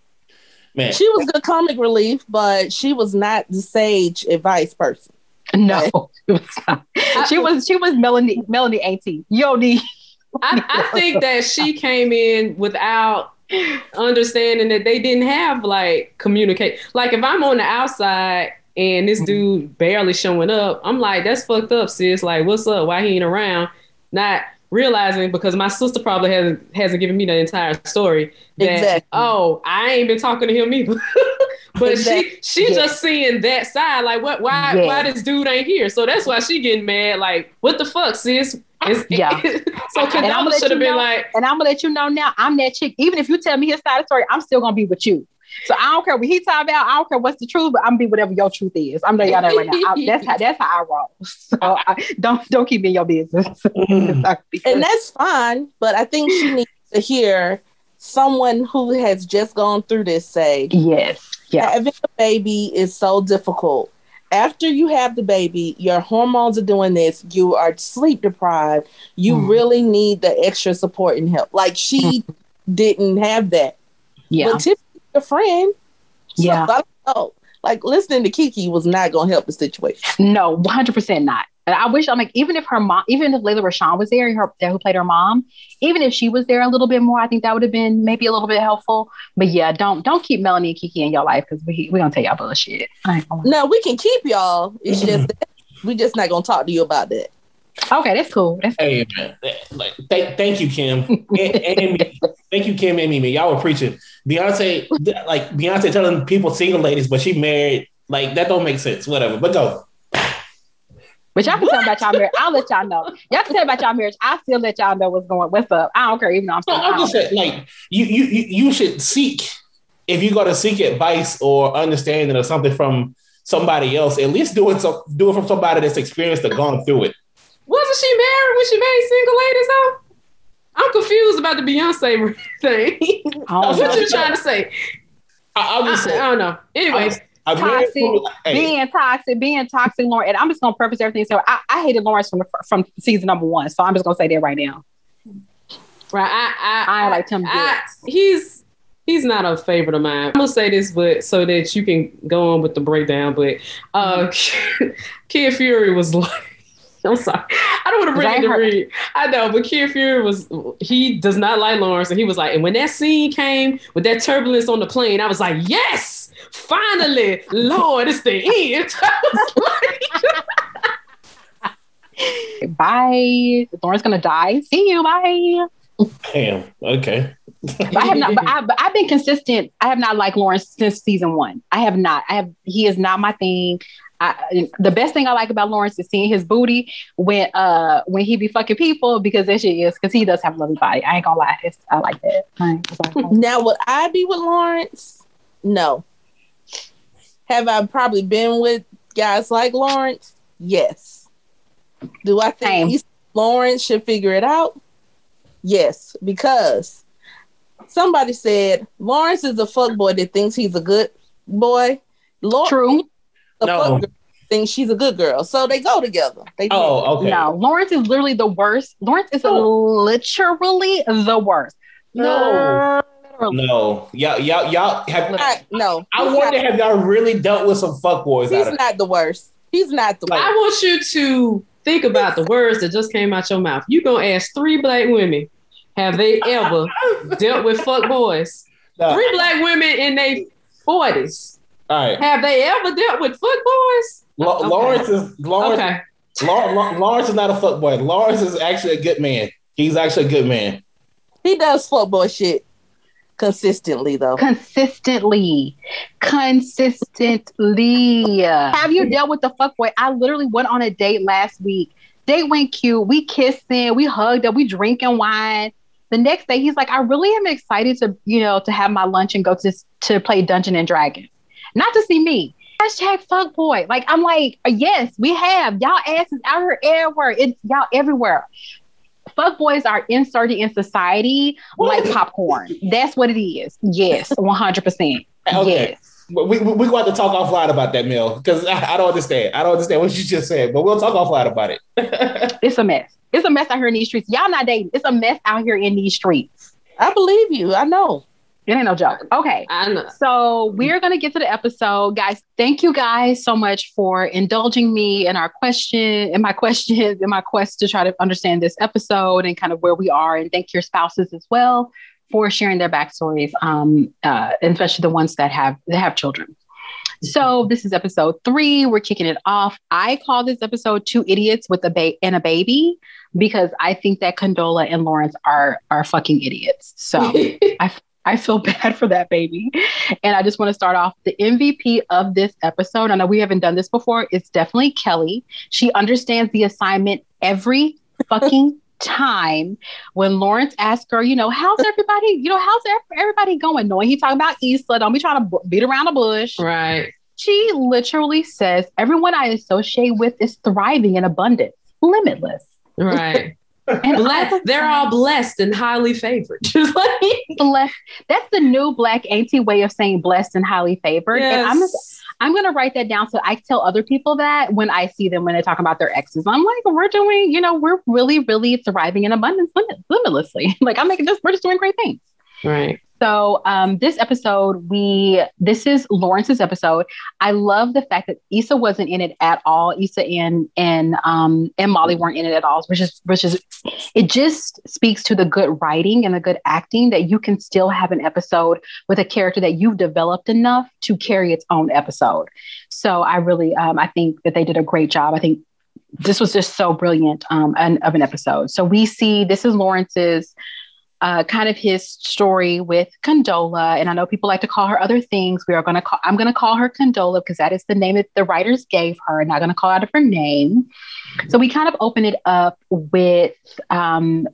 Speaker 3: Man. She was good comic relief, but she was not the sage advice person.
Speaker 1: No, she was not. She was she was Melanie Melanie Auntie. You don't need
Speaker 2: I, I think that she came in without understanding that they didn't have like communicate. Like if I'm on the outside and this mm-hmm. dude barely showing up, I'm like, that's fucked up, sis. Like, what's up? Why he ain't around? Not realizing because my sister probably hasn't hasn't given me the entire story. That, exactly. Oh, I ain't been talking to him either. but exactly. she she just seeing that side. Like, what? Why? Why this dude ain't here? So that's why she getting mad. Like, what the fuck, sis? It's,
Speaker 1: yeah.
Speaker 2: so Condola should have been
Speaker 1: know,
Speaker 2: like,
Speaker 1: and I'm gonna let you know now. I'm that chick. Even if you tell me his side of the story, I'm still gonna be with you. So I don't care what he talking about. I don't care what's the truth, but I'm gonna be whatever your truth is. I'm letting y'all know right now. I, that's how that's how I roll. So I, don't don't keep me in your business.
Speaker 3: Mm. and that's fine. But I think she needs to hear someone who has just gone through this say,
Speaker 1: yes, yeah,
Speaker 3: having a baby is so difficult after you have the baby, your hormones are doing this. You are sleep deprived. You
Speaker 1: Mm.
Speaker 3: really need the extra support and help. Like she didn't have that.
Speaker 1: Yeah.
Speaker 3: But Tiffany's a friend. So
Speaker 1: Yeah.
Speaker 3: Know. Like listening to Kiki was not going to help the situation.
Speaker 1: No, 100% not. And I wish, I'm like, even if her mom, even if Layla Rashawn was there, her who played her mom, even if she was there a little bit more, I think that would have been maybe a little bit helpful. But yeah, don't don't keep Melanie and Kiki in your life because we we gonna tell y'all bullshit. I ain't
Speaker 3: we can keep y'all. It's just that we just not going to talk to you about that.
Speaker 1: Okay, that's cool. That's
Speaker 4: Hey man, like th- thank you, Kim. and, and thank you, Kim and Mimi. Y'all were preaching. Beyonce, like Beyonce telling people single ladies, but she married. Like that don't make sense. Whatever. But go.
Speaker 1: But y'all can tell about y'all marriage. I'll let y'all know. Y'all can tell about y'all marriage. I'll still let y'all know what's going, what's up. I don't care, even though I'm still No,
Speaker 4: I'm just saying, like you, you, you, you should seek if you go to seek advice or understanding or something from somebody else. At least do it, so, do it from somebody that's experienced or gone through it.
Speaker 2: Wasn't she married when she made single ladies though? I'm confused about the Beyonce thing. What
Speaker 1: know.
Speaker 2: you trying to say?
Speaker 4: I, I'm
Speaker 2: I,
Speaker 4: just
Speaker 2: I don't know. Anyways,
Speaker 4: I'm married
Speaker 1: Toxic,
Speaker 4: hey,
Speaker 1: being toxic, being toxic, Lawrence. And I'm just gonna preface everything. So I, I hated Lawrence from the, from season number one. So I'm just gonna say that right now.
Speaker 2: right? I I,
Speaker 1: I like Tim
Speaker 2: I, he's he's not a favorite of mine. I'm gonna say this, but so that you can go on with the breakdown. But uh, Kid Fury was like. I'm sorry. I don't want to bring
Speaker 1: Right,
Speaker 2: it to read. I know, but Kid Fury was he does not like Lawrence, and he was like, and when that scene came with that turbulence on the plane, I was like, yes, finally, Lord, it's the end. I was like,
Speaker 1: Bye. Lawrence's gonna die. See you. Bye.
Speaker 4: damn. Okay.
Speaker 1: But I have not. But, I, but I've been consistent. I have not liked Lawrence since season one. I have not. I have. He is not my thing. I, the best thing I like about Lawrence is seeing his booty when uh when he be fucking people because that shit is because he does have a lovely body. I ain't gonna lie. It's, I like that. I ain't gonna.
Speaker 3: Now, would I be with Lawrence? No. Have I probably been with guys like Lawrence? Yes. Do I think
Speaker 1: Same.
Speaker 3: East Lawrence should figure it out? Yes, because somebody said Lawrence is a fuck boy that thinks he's a good boy. Lawrence
Speaker 1: True.
Speaker 3: a
Speaker 4: No.
Speaker 3: fuck girl thinks she's a good girl. So they go together. They
Speaker 4: Oh, okay.
Speaker 1: No, Lawrence is literally the worst. Lawrence is
Speaker 4: No.
Speaker 1: literally the worst.
Speaker 4: No.
Speaker 1: Literally.
Speaker 4: No. Y'all, y'all, y'all have.
Speaker 3: Not- no.
Speaker 4: I wonder
Speaker 3: not,
Speaker 4: have y'all really dealt with some fuckboys
Speaker 3: he's
Speaker 4: out of
Speaker 3: not the worst. He's not the
Speaker 4: Like-
Speaker 2: I want you to think about the words that just came out your mouth. You gonna ask three black women, have they ever dealt with fuck boys?
Speaker 4: No.
Speaker 2: Three black women in their forties.
Speaker 4: All right.
Speaker 2: Have they ever dealt with fuck boys?
Speaker 4: La-
Speaker 2: Okay.
Speaker 4: Lawrence is Lawrence.
Speaker 2: Okay.
Speaker 4: Law- Law- Lawrence is not a fuckboy. Lawrence is actually a good man. He's actually a good man.
Speaker 3: He does fuckboy shit consistently though.
Speaker 1: Consistently. Consistently. Have you dealt with the fuckboy? I literally went on a date last week. Date went cute. We kissing, we hugged up, we drinking wine. The next day, he's like, I really am excited to, you know, to have my lunch and go to to play Dungeon and Dragons. Not to see me. Hashtag fuckboy. Like, I'm like, yes, we have. Y'all asses out here everywhere. It's y'all everywhere. Fuckboys are inserted in society like popcorn. That's what it is. Yes, 100%.
Speaker 4: Okay.
Speaker 1: Yes.
Speaker 4: We, we, we going to talk offline about that, Mel, because I, I don't understand. I don't understand what you just said, but we'll talk offline about it.
Speaker 1: It's a mess. It's a mess out here in these streets. Y'all not dating. It's a mess out here in these streets.
Speaker 3: I believe you. I know.
Speaker 1: It ain't no joke. Okay. So we're gonna get to the episode, guys. Thank you guys so much for indulging me in our question, in my questions, in my quest to try to understand this episode and kind of where we are. And thank your spouses as well for sharing their backstories, um, uh, especially the ones that have that have children. So this is episode three. We're kicking it off. I call this episode Two Idiots with a ba- and a Baby because I think that Condola and Lawrence are are fucking idiots. So I feel bad for that baby. And I just want to start off the MVP of this episode. I know we haven't done this before. It's definitely Kelli. She understands the assignment every fucking time. When Lawrence asks her, you know, how's everybody, you know, how's everybody going? Knowing he talking about Issa, don't be trying to beat around the bush.
Speaker 2: right.
Speaker 1: She literally says, everyone I associate with is thriving in abundance, limitless.
Speaker 2: Right.
Speaker 1: And I
Speaker 2: Blessed.
Speaker 1: was
Speaker 2: They're all blessed and highly favored.
Speaker 1: Blessed. That's the new black auntie way of saying blessed and highly favored. And I'm just, I'm gonna write that down so I tell other people that when I see them when they talk about their exes. I'm like, we're doing, you know, we're really, really thriving in abundance limit, limitlessly. like I'm making this, we're just doing great things.
Speaker 2: Right.
Speaker 1: So um, this episode, we this is Lawrence's episode. I love the fact that Issa wasn't in it at all. Issa and and um, and Molly weren't in it at all, which is which is it just speaks to the good writing and the good acting that you can still have an episode with a character that you've developed enough to carry its own episode. So I really um, I think that they did a great job. I think this was just so brilliant um, of an episode. So we see this is Lawrence's uh, kind of his story with Condola. And I know people like to call her other things. We are going to call, I'm going to call her Condola because that is the name that the writers gave her. I'm not going to call out of her name. So we kind of open it up with um,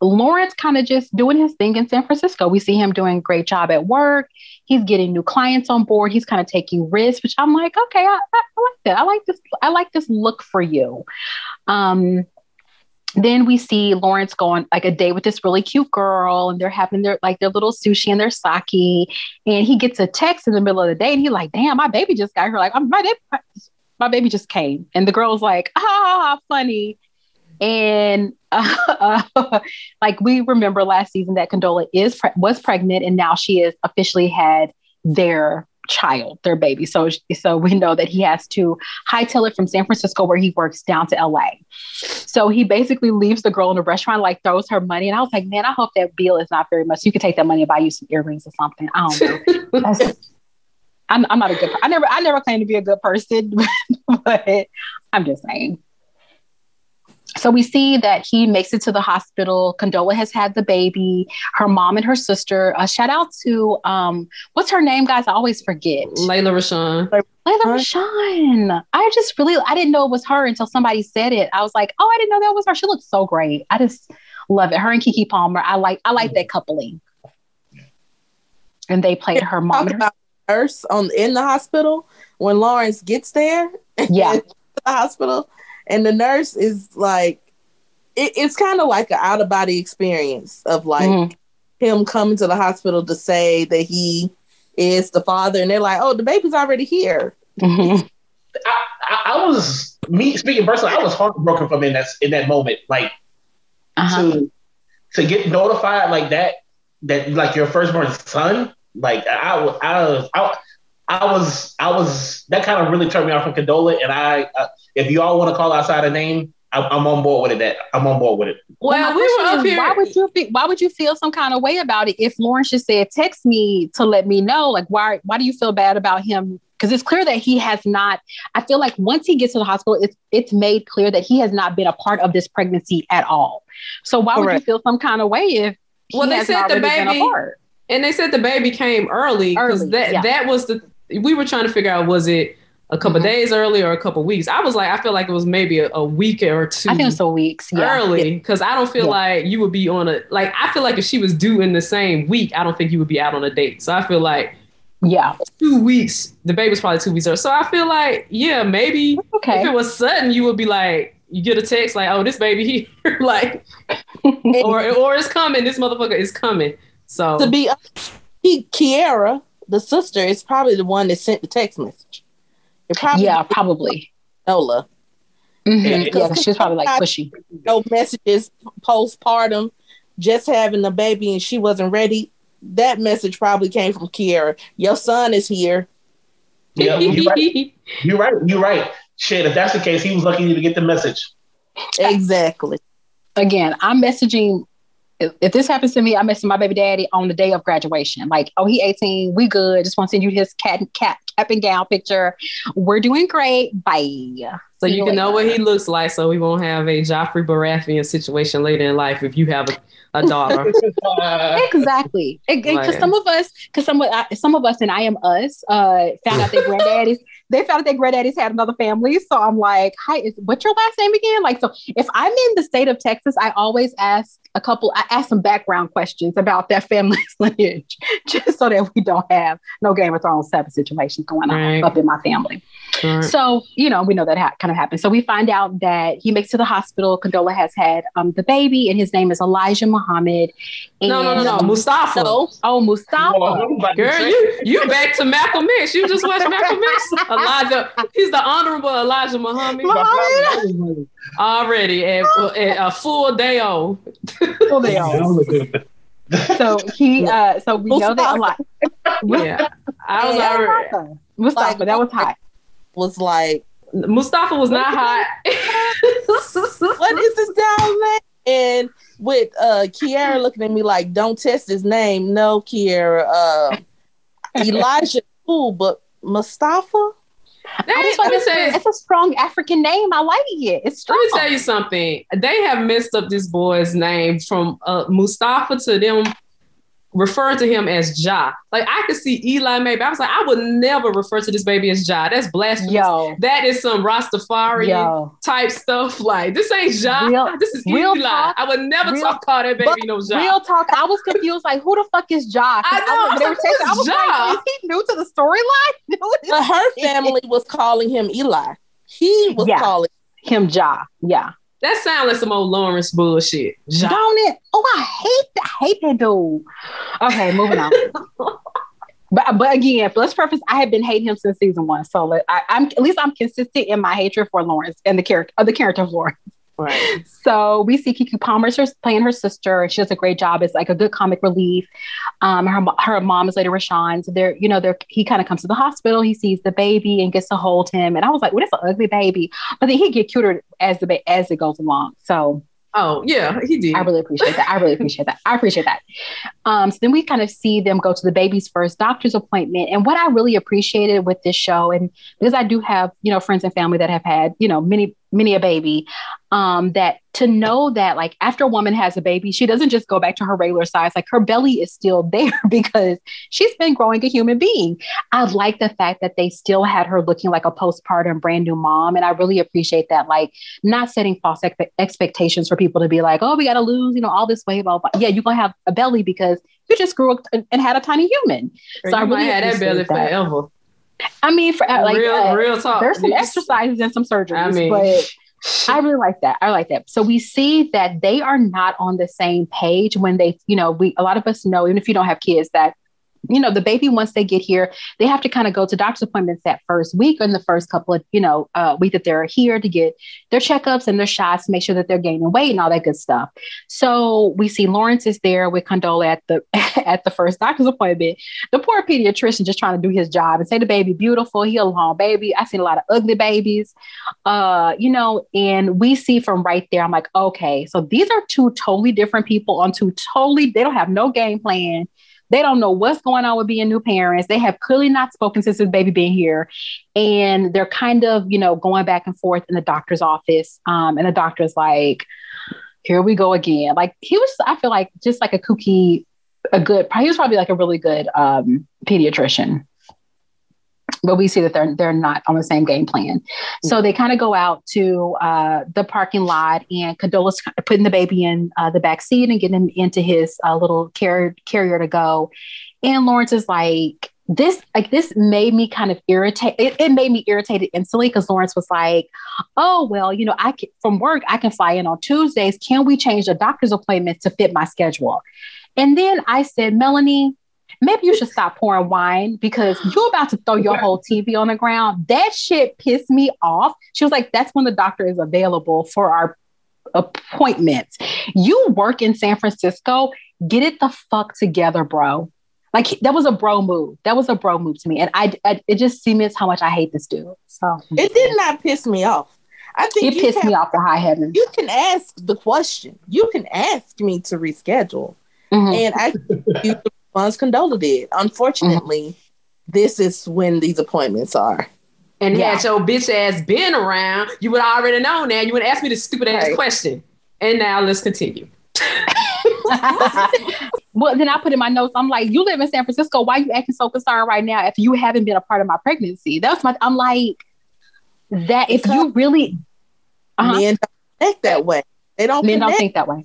Speaker 1: Lawrence kind of just doing his thing in San Francisco. We see him doing a great job at work. He's getting new clients on board. He's kind of taking risks, which I'm like, okay, I, I, I like that. I like this. I like this look for you. Um, then we see Lawrence going like a date with this really cute girl, and they're having their like their little sushi and their sake. And he gets a text in the middle of the day, and he's like, "Damn, my baby just got here. Like, my baby, my baby just came." And the girl's like, "Ah, funny." And uh, uh, like we remember last season that Condola is pre- was pregnant, and now she is officially had their child, their baby. So, so we know that he has to hightail it from San Francisco, where he works, down to LA. So he basically leaves the girl in the restaurant, like throws her money. And I was like, man, I hope that bill is not very much. You could take that money and buy you some earrings or something. I don't know. I'm, I'm not a good. I never, I never claim to be a good person, but I'm just saying so we see that he makes it to the hospital. Condola has had the baby. Her mom and her sister. Uh, shout out to um, what's her name, guys? I always forget.
Speaker 2: Lela Rochon.
Speaker 1: Lela Rochon. I just really I didn't know it was her until somebody said it. I was like, oh, I didn't know that was her. She looks so great. I just love it. Her and Keke Palmer. I like I like that coupling. And they played her mom.
Speaker 3: Talk about nurse on in the hospital when Lawrence gets there.
Speaker 1: Yeah.
Speaker 3: the hospital and the nurse is like it, it's kind of like an out of body experience of like mm-hmm. him coming to the hospital to say that he is the father and they're like oh the baby's already here
Speaker 4: mm-hmm. I, I, I, was me speaking personally i was heartbroken from in that in that moment like uh-huh. to to get notified like that that like your firstborn son like i was i was I, I was I was that kind of really turned me off from Condola, and I uh, if you all want to call outside a name, I, am on board with it. That I'm on board with it.
Speaker 1: Well, we were up here. Why would you be, Why would you feel some kind of way about it if Lawrence just said, "Text me to let me know"? Like, why? Why do you feel bad about him? Because it's clear that he has not. I feel like once he gets to the hospital, it's it's made clear that he has not been a part of this pregnancy at all. So why Correct. would you feel some kind of way if?
Speaker 2: Well, they said the baby, and they said the baby came early because that yeah. that was the. We were trying to figure out was it a couple mm-hmm. days early or a couple weeks. I was like, I feel like it was maybe a, a week or two.
Speaker 1: I think it's a weeks
Speaker 2: yeah. early because I don't feel yeah. like you would be on a like. I feel like if she was due in the same week, I don't think you would be out on a date. So I feel like
Speaker 1: yeah,
Speaker 2: two weeks. The baby's probably two weeks early. So I feel like yeah, maybe okay. if it was sudden, you would be like. You get a text like, "Oh, this baby here," like, or or it's coming. This motherfucker is coming. So
Speaker 3: to be, he, Kiera, the sister, is probably the one that sent the text message.
Speaker 1: Probably yeah, probably.
Speaker 3: Nola.
Speaker 1: Mm-hmm. Yeah, she's probably like pushy.
Speaker 3: No messages postpartum, just having a baby and she wasn't ready. That message probably came from Kiera. Your son is here.
Speaker 4: Yeah, you're right. You're right. You're right. Shit, if that's the case, he was lucky to get the message.
Speaker 3: Exactly.
Speaker 1: Again, I'm messaging if this happens to me, I message my baby daddy on the day of graduation. Like, oh, he 18, we good. Just want to send you his cat cap cap and gown picture. We're doing great. Bye.
Speaker 2: So you can know what he looks like, so we won't have a Joffrey Baratheon situation later in life if you have a, a daughter.
Speaker 1: exactly, because some of us, because some of some of us, and I am us, uh, found out that granddaddies they found out their granddaddies had another family. So I'm like, hi, is, what's your last name again? Like, so if I'm in the state of Texas, I always ask a couple, I ask some background questions about that family's lineage, just so that we don't have no Game of Thrones type of situations going on right. up in my family.
Speaker 2: Right.
Speaker 1: So, you know, we know that ha- kind of happened. So we find out that he makes it to the hospital. Condola has had um, the baby, and his name is Elijah Muhammad. And,
Speaker 2: no, no, no, no, Mustafa.
Speaker 3: No,
Speaker 1: Oh, Mustafa.
Speaker 2: Girl, you you back to Malcolm X. You just watched Malcolm X. Elijah, he's the honorable Elijah Muhammad
Speaker 1: Muhammad.
Speaker 2: already at, at a full day old.
Speaker 1: Oh, they are. So he, uh, so we know that a lot.
Speaker 2: Yeah, I was
Speaker 3: Yeah.
Speaker 2: already.
Speaker 1: Mustafa,
Speaker 3: Like-
Speaker 1: that was hot.
Speaker 3: Was like,
Speaker 2: Mustafa was not hot.
Speaker 3: what is this name? And with uh Kiara looking at me like, don't test his name. No, Kiara. Uh, Elijah, cool, but Mustafa?
Speaker 1: I
Speaker 2: They, let
Speaker 1: like
Speaker 2: me
Speaker 1: it's,
Speaker 2: say,
Speaker 1: it's a strong African name. I like it. It's strong.
Speaker 2: Let me tell you something. They have messed up this boy's name from uh, Mustafa to them referring to him as Ja. Like I could see Eli maybe. I was like, I would never refer to this baby as Ja. That's blasphemous.
Speaker 1: Yo,
Speaker 2: That is some Rastafarian
Speaker 1: yo.
Speaker 2: type stuff. Like this ain't Ja.
Speaker 1: Real-
Speaker 2: this is
Speaker 1: real
Speaker 2: Eli.
Speaker 1: talk-
Speaker 2: I would never
Speaker 1: real-
Speaker 2: talk call that baby
Speaker 3: but
Speaker 2: no Ja.
Speaker 1: Real talk. I was confused. Like, who the fuck is Ja? 'Cause
Speaker 2: I know, I was
Speaker 1: they
Speaker 2: like,
Speaker 1: were texting- I was
Speaker 2: Ja?
Speaker 1: like, is he new to the storyline?
Speaker 3: But her family was calling him Eli. He was
Speaker 1: Yeah.
Speaker 3: calling
Speaker 1: him Ja. Yeah.
Speaker 2: That sounds like some old Lawrence bullshit.
Speaker 1: Don't it? Oh, I hate that. I hate that dude. Okay, moving on. but but again, let's preface. I have been hating him since season one, so let, I, I'm at least I'm consistent in my hatred for Lawrence and the character of the character of Lawrence.
Speaker 2: Right.
Speaker 1: So we see Keke Palmer's her- playing her sister, and she does a great job. It's like a good comic relief. Um, her her mom is Lela Rochon. So they're you know they're he kind of comes to the hospital. He sees the baby and gets to hold him, and I was like, well, that's an ugly baby. But then he get cuter as the ba- as it goes along. So
Speaker 2: Oh yeah, he did.
Speaker 1: I really appreciate that. I really appreciate that. I appreciate that. Um, so then we kind of see them go to the baby's first doctor's appointment. And what I really appreciated with this show, and because I do have, you know, friends and family that have had, you know, many, many a baby, um, that to know that like after a woman has a baby, she doesn't just go back to her regular size. Like her belly is still there because she's been growing a human being. I like the fact that they still had her looking like a postpartum brand new mom. And I really appreciate that. Like not setting false expe- expectations for people to be like, oh, we got to lose, you know, all this weight. Blah, blah. Yeah, you're going to have a belly because you just grew up and, had a tiny human.
Speaker 2: so
Speaker 1: I really
Speaker 2: had that belly
Speaker 1: that.
Speaker 2: forever.
Speaker 1: I mean, for uh, like,
Speaker 2: real,
Speaker 1: uh,
Speaker 2: real talk.
Speaker 1: there's some exercises and some surgeries,
Speaker 2: I mean,
Speaker 1: but I really like that. I like that. So we see that they are not on the same page when they, you know, we a lot of us know, even if you don't have kids, that you know the baby once they get here, they have to kind of go to doctor's appointments that first week or in the first couple of you know uh, week that they're here to get their checkups and their shots, make sure that they're gaining weight and all that good stuff. So we see Lawrence is there with Condola at the at the first doctor's appointment. The poor pediatrician just trying to do his job and say the baby beautiful, he a long baby. I've seen a lot of ugly babies uh, you know, and we see from right there, I'm like, okay, so these are two totally different people on two totally, they don't have no game plan. They don't know what's going on with being new parents. They have clearly not spoken since this baby being here. And they're kind of, you know, going back and forth in the doctor's office. Um, and the doctor's like, here we go again. Like he was, I feel like just like a kooky, a good, he was probably like a really good um, pediatrician but we see that they're they're not on the same game plan. So they kind of go out to uh, the parking lot, and Condola's putting the baby in uh, the back seat and getting him into his uh, little carrier carrier to go. And Lawrence is like, this like this made me kind of irritate. It, it made me irritated instantly because Lawrence was like, "Oh well, you know, I can, from work I can fly in on Tuesdays. Can we change the doctor's appointment to fit my schedule?" And then I said, Melanie, maybe you should stop pouring wine because you're about to throw your whole TV on the ground. That shit pissed me off. She was like, that's when the doctor is available for our appointments. You work in San Francisco, get it the fuck together, bro. Like that was a bro move. That was a bro move to me. And I, I it just seems how much I hate this dude. So
Speaker 3: It did not piss me off. I think
Speaker 1: it pissed me off to high heaven.
Speaker 3: You can ask the question. You can ask me to reschedule.
Speaker 1: Mhm.
Speaker 3: And I you the response Condola did. Unfortunately, this is when these appointments are.
Speaker 2: And
Speaker 1: Yeah.
Speaker 2: had your bitch ass been around, you would already know now. You would ask me this stupid ass
Speaker 3: Right.
Speaker 2: question. And now let's continue.
Speaker 1: well, then I put in my notes. I'm like, you live in San Francisco. Why you acting so concerned right now if you haven't been a part of my pregnancy? That's my. I'm like that. If you really, uh-huh.
Speaker 3: Men don't think that way. They don't
Speaker 1: men don't think that way.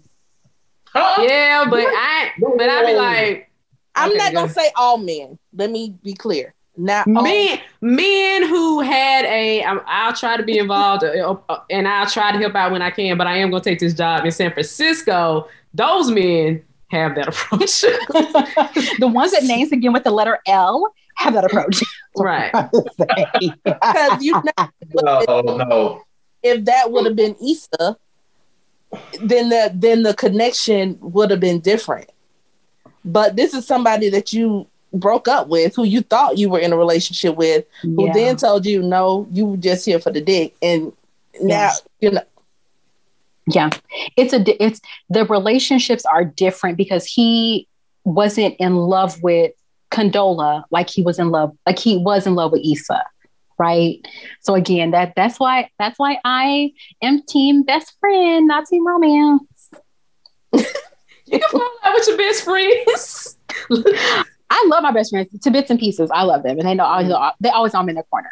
Speaker 2: Yeah, but I but I'd be like,
Speaker 3: I'm
Speaker 2: Okay,
Speaker 3: not gonna say all men. Let me be clear. Not
Speaker 2: men men who had a I'll try to be involved uh, uh, and I'll try to help out when I can, but I am going to take this job in San Francisco. Those men have that approach.
Speaker 1: the ones that names again with the letter L have that approach.
Speaker 2: right.
Speaker 3: because you know,
Speaker 4: No, no.
Speaker 3: if that would have been Issa, then the then the connection would have been different. But this is somebody that you broke up with, who you thought you were in a relationship with, who
Speaker 1: Yeah.
Speaker 3: then told you no, you were just here for the dick, and now you know.
Speaker 1: Yeah, it's a it's the relationships are different because he wasn't in love with Condola like he was in love like he was in love with Issa, right? So again, that that's why that's why I am team best friend, not team romance.
Speaker 2: You can fall out with your best friends.
Speaker 1: I love my best friends to bits and pieces. I love them, and they know always they always know I'm in their corner.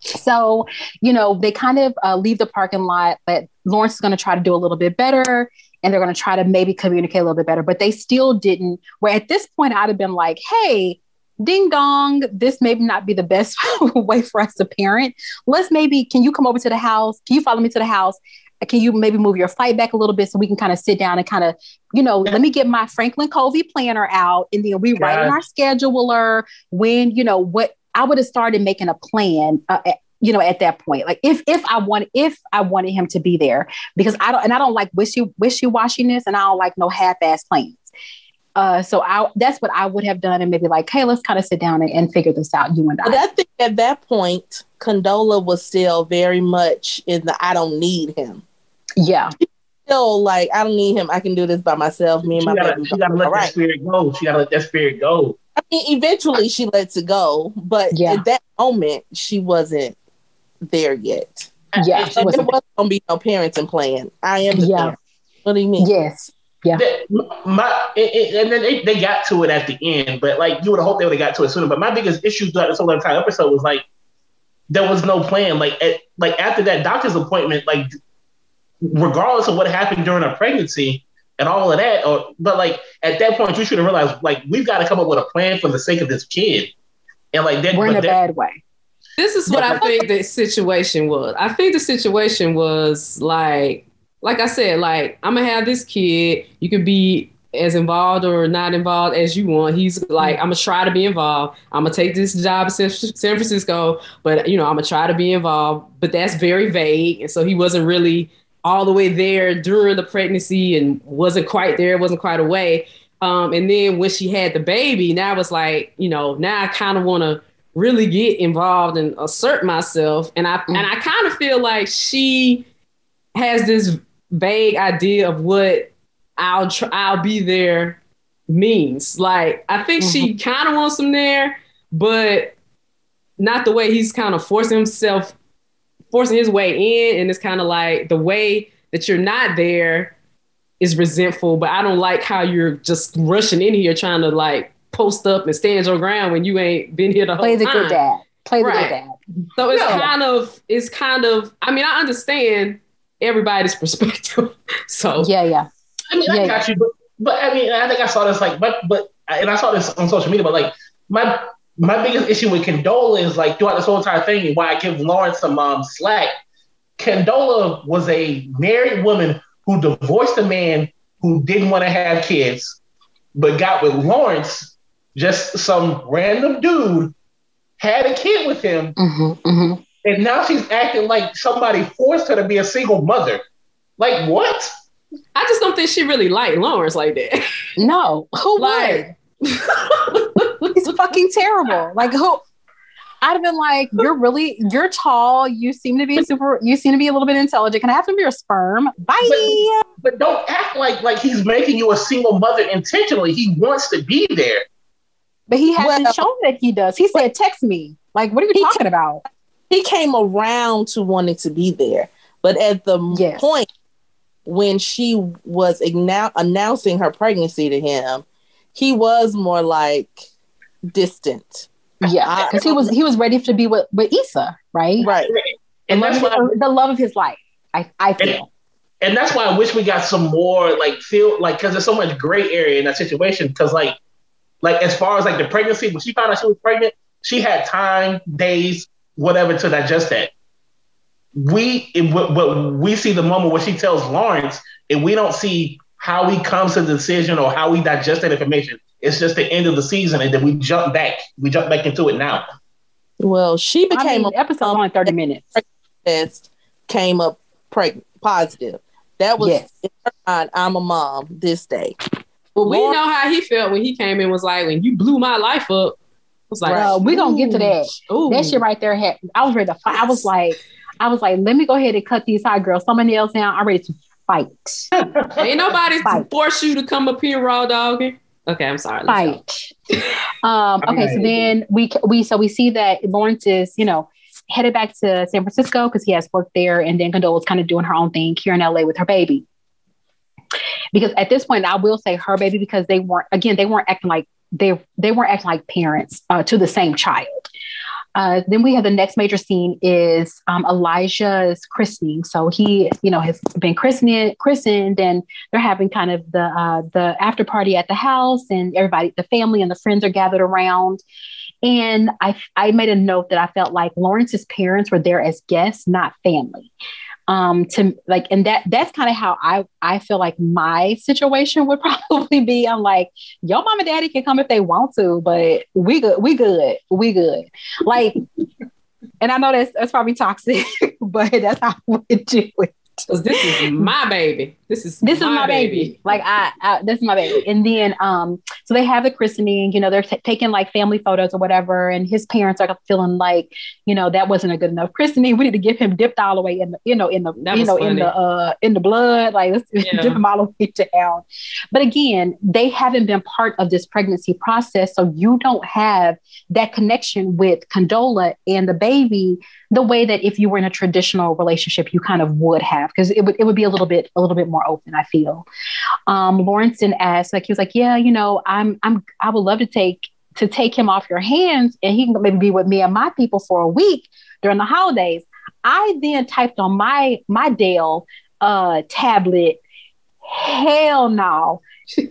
Speaker 1: So, you know, they kind of uh, leave the parking lot, but Lawrence is going to try to do a little bit better, and they're going to try to maybe communicate a little bit better. But they still didn't. Where at this point, I'd have been like, "Hey, ding dong, this may not be the best way for us to parent. Let's maybe, can you come over to the house? Can you follow me to the house? Can you maybe move your flight back a little bit so we can kind of sit down and kind of, you know, let me get my Franklin Covey planner out and then we write in our scheduler when, you know, what I would have started making a plan. Uh, at- you know, at that point, like if if I want if I wanted him to be there, because I don't and I don't like wishy wishy washiness, and I don't like no half ass plans. Uh, so I that's what I would have done, and maybe like, hey, let's kind of sit down and, and figure this out, you and
Speaker 3: But
Speaker 1: I.
Speaker 3: I think at that point, Condola was still very much in the I don't need him.
Speaker 1: Yeah,
Speaker 3: Still like I don't need him. I can do this by myself. Me and
Speaker 4: She
Speaker 3: my
Speaker 4: gotta,
Speaker 3: baby.
Speaker 4: she gotta let
Speaker 3: All
Speaker 4: that spirit go. She gotta let that spirit go.
Speaker 3: I mean, eventually she lets it go, but
Speaker 1: Yeah.
Speaker 3: at that moment she wasn't there yet.
Speaker 1: yeah,
Speaker 3: So there was gonna be no parenting plan. I am the
Speaker 1: Yeah.
Speaker 3: parent. What do you mean?
Speaker 1: yes, Yeah.
Speaker 4: That- my it, it- and then they, they got to it at the end, but like you would have hoped they would have got to it sooner. But my biggest issue throughout this whole entire episode was like there was no plan. Like at, like after that doctor's appointment, like regardless of what happened during her pregnancy and all of that, or but like at that point you should have realized like we've got to come up with a plan for the sake of this kid. And like that,
Speaker 1: we're in a bad way.
Speaker 2: This is what I think the situation was. I think the situation was like, like I said, like I'm gonna have this kid. You can be as involved or not involved as you want. He's like, I'm gonna try to be involved. I'm gonna take this job in San Francisco, but you know, I'm gonna try to be involved. But that's very vague, and so he wasn't really all the way there during the pregnancy, and wasn't quite there, wasn't quite away. Um, and then when she had the baby, now it's like, you know, now I kind of want to really get involved and assert myself. And I and I kind of feel like she has this vague idea of what I'll tr- I'll be there means. Like I think she mm-hmm. kind of wants him there, but not the way he's kind of forcing himself, forcing his way in. And it's kind of like the way that you're not there is resentful. But I don't like how you're just rushing in here trying to like post up and stand your ground when you ain't been here the
Speaker 1: Play
Speaker 2: whole
Speaker 1: the
Speaker 2: time.
Speaker 1: good dad. Play the good dad.
Speaker 2: So it's kind of, it's kind of. I mean, I understand everybody's perspective. So
Speaker 1: Yeah, yeah.
Speaker 4: I mean, I
Speaker 1: Yeah.
Speaker 4: got you, but but I mean, I think I saw this like, but but and I saw this on social media, but like my my biggest issue with Condola is like throughout this whole entire thing, and why I give Lawrence some um, slack. Condola was a married woman who divorced a man who didn't want to have kids, but got with Lawrence, just some random dude, had a kid with him,
Speaker 1: hmm hmm
Speaker 4: and now she's acting like somebody forced her to be a single mother. Like what?
Speaker 2: I just don't think she really liked Lawrence like that.
Speaker 1: No, who
Speaker 2: like,
Speaker 1: would? He's fucking terrible. Like who? I'd have been like, you're really, you're tall. You seem to be super. You seem to be a little bit intelligent. Can I have some of your sperm? Bye.
Speaker 4: But don't act like like he's making you a single mother intentionally. He wants to be there.
Speaker 1: But he hasn't
Speaker 3: Well-
Speaker 1: shown that he does. He said, "Text me." Like, what are you
Speaker 3: He
Speaker 1: talking about?
Speaker 3: He came around to wanting to be there, but at the
Speaker 1: Yes.
Speaker 3: point when she was ignou- announcing her pregnancy to him, he was more like distant.
Speaker 1: Yeah, because he was he was ready to be with with Issa, right?
Speaker 3: Right.
Speaker 4: And
Speaker 1: the,
Speaker 4: that's
Speaker 1: love
Speaker 4: why
Speaker 1: of, the love of his life. I I feel.
Speaker 4: and that's why I wish we got some more like feel like because there's so much gray area in that situation. Because like like as far as like the pregnancy, when she found out she was pregnant, she had time, days, whatever to digest that. We, it, what we see the moment where she tells Lawrence, and we don't see how he comes to the decision or how we digest that information. It's just the end of the season, and then we jump back. We jump back into it now.
Speaker 3: Well, she became I
Speaker 1: mean, a episode only thirty minutes.
Speaker 3: Test came up pregnant, positive. That was yes. in her mind. I'm a mom this day.
Speaker 2: Well, we know how he felt when he came in. Was like when you blew my life up. Like,
Speaker 1: uh, we gonna get to that. Ooh. That shit right there had. I was ready to fight. I was like, I was like, let me go ahead and cut these hot girls some nails down. I'm ready to fight.
Speaker 2: Ain't nobody fight. force you to come up here raw dogging. Okay, I'm sorry.
Speaker 1: Fight. um, okay, so then we we so we see that Lawrence is you know headed back to San Francisco because he has work there, and then Condola's kind of doing her own thing here in LA with her baby. Because at this point, I will say her baby because they weren't again they weren't acting like they they weren't acting like parents uh, to the same child. Uh, then we have the next major scene is um, Elijah's christening. So he, you know, has been christened, christened, and they're having kind of the uh, the after party at the house, and everybody, the family and the friends are gathered around. And I I made a note that I felt like Lawrence's parents were there as guests, not family um to like and that that's kind of how i i feel like my situation would probably be. I'm like your mom and daddy can come if they want to but we good we good we good. Like and i know that's that's probably toxic but that's how we do it
Speaker 2: because this is my baby. This is
Speaker 1: this my is my baby. baby. Like I, I, this is my baby. And then, um, so they have the christening. You know, they're t- taking like family photos or whatever. And his parents are feeling like, you know, that wasn't a good enough christening. We need to give him dipped all the way in the, you know, in the, that you know, funny. in the, uh, in the blood. Like let's yeah. dip him all the way down. But again, they haven't been part of this pregnancy process, so you don't have that connection with Condola and the baby the way that if you were in a traditional relationship, you kind of would have, because it would it would be a little bit a little bit more open. I feel. Um, Lawrence and asked, like he was like, yeah, you know, I'm I'm I would love to take to take him off your hands, and he can maybe be with me and my people for a week during the holidays. I then typed on my my Dell uh, tablet, hell no!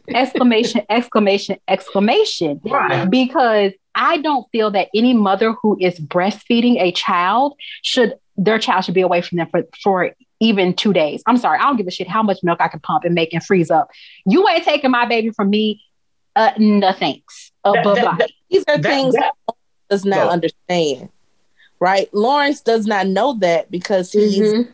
Speaker 1: Exclamation! exclamation! Exclamation! Right. Because I don't feel that any mother who is breastfeeding a child should their child should be away from them for, for even two days. I'm sorry, I don't give a shit how much milk I can pump and make and freeze up. You ain't taking my baby from me. Uh, no thanks. Uh, that, that,
Speaker 3: that, These are things that, does not understand, right? Lawrence does not know that because he's mm-hmm.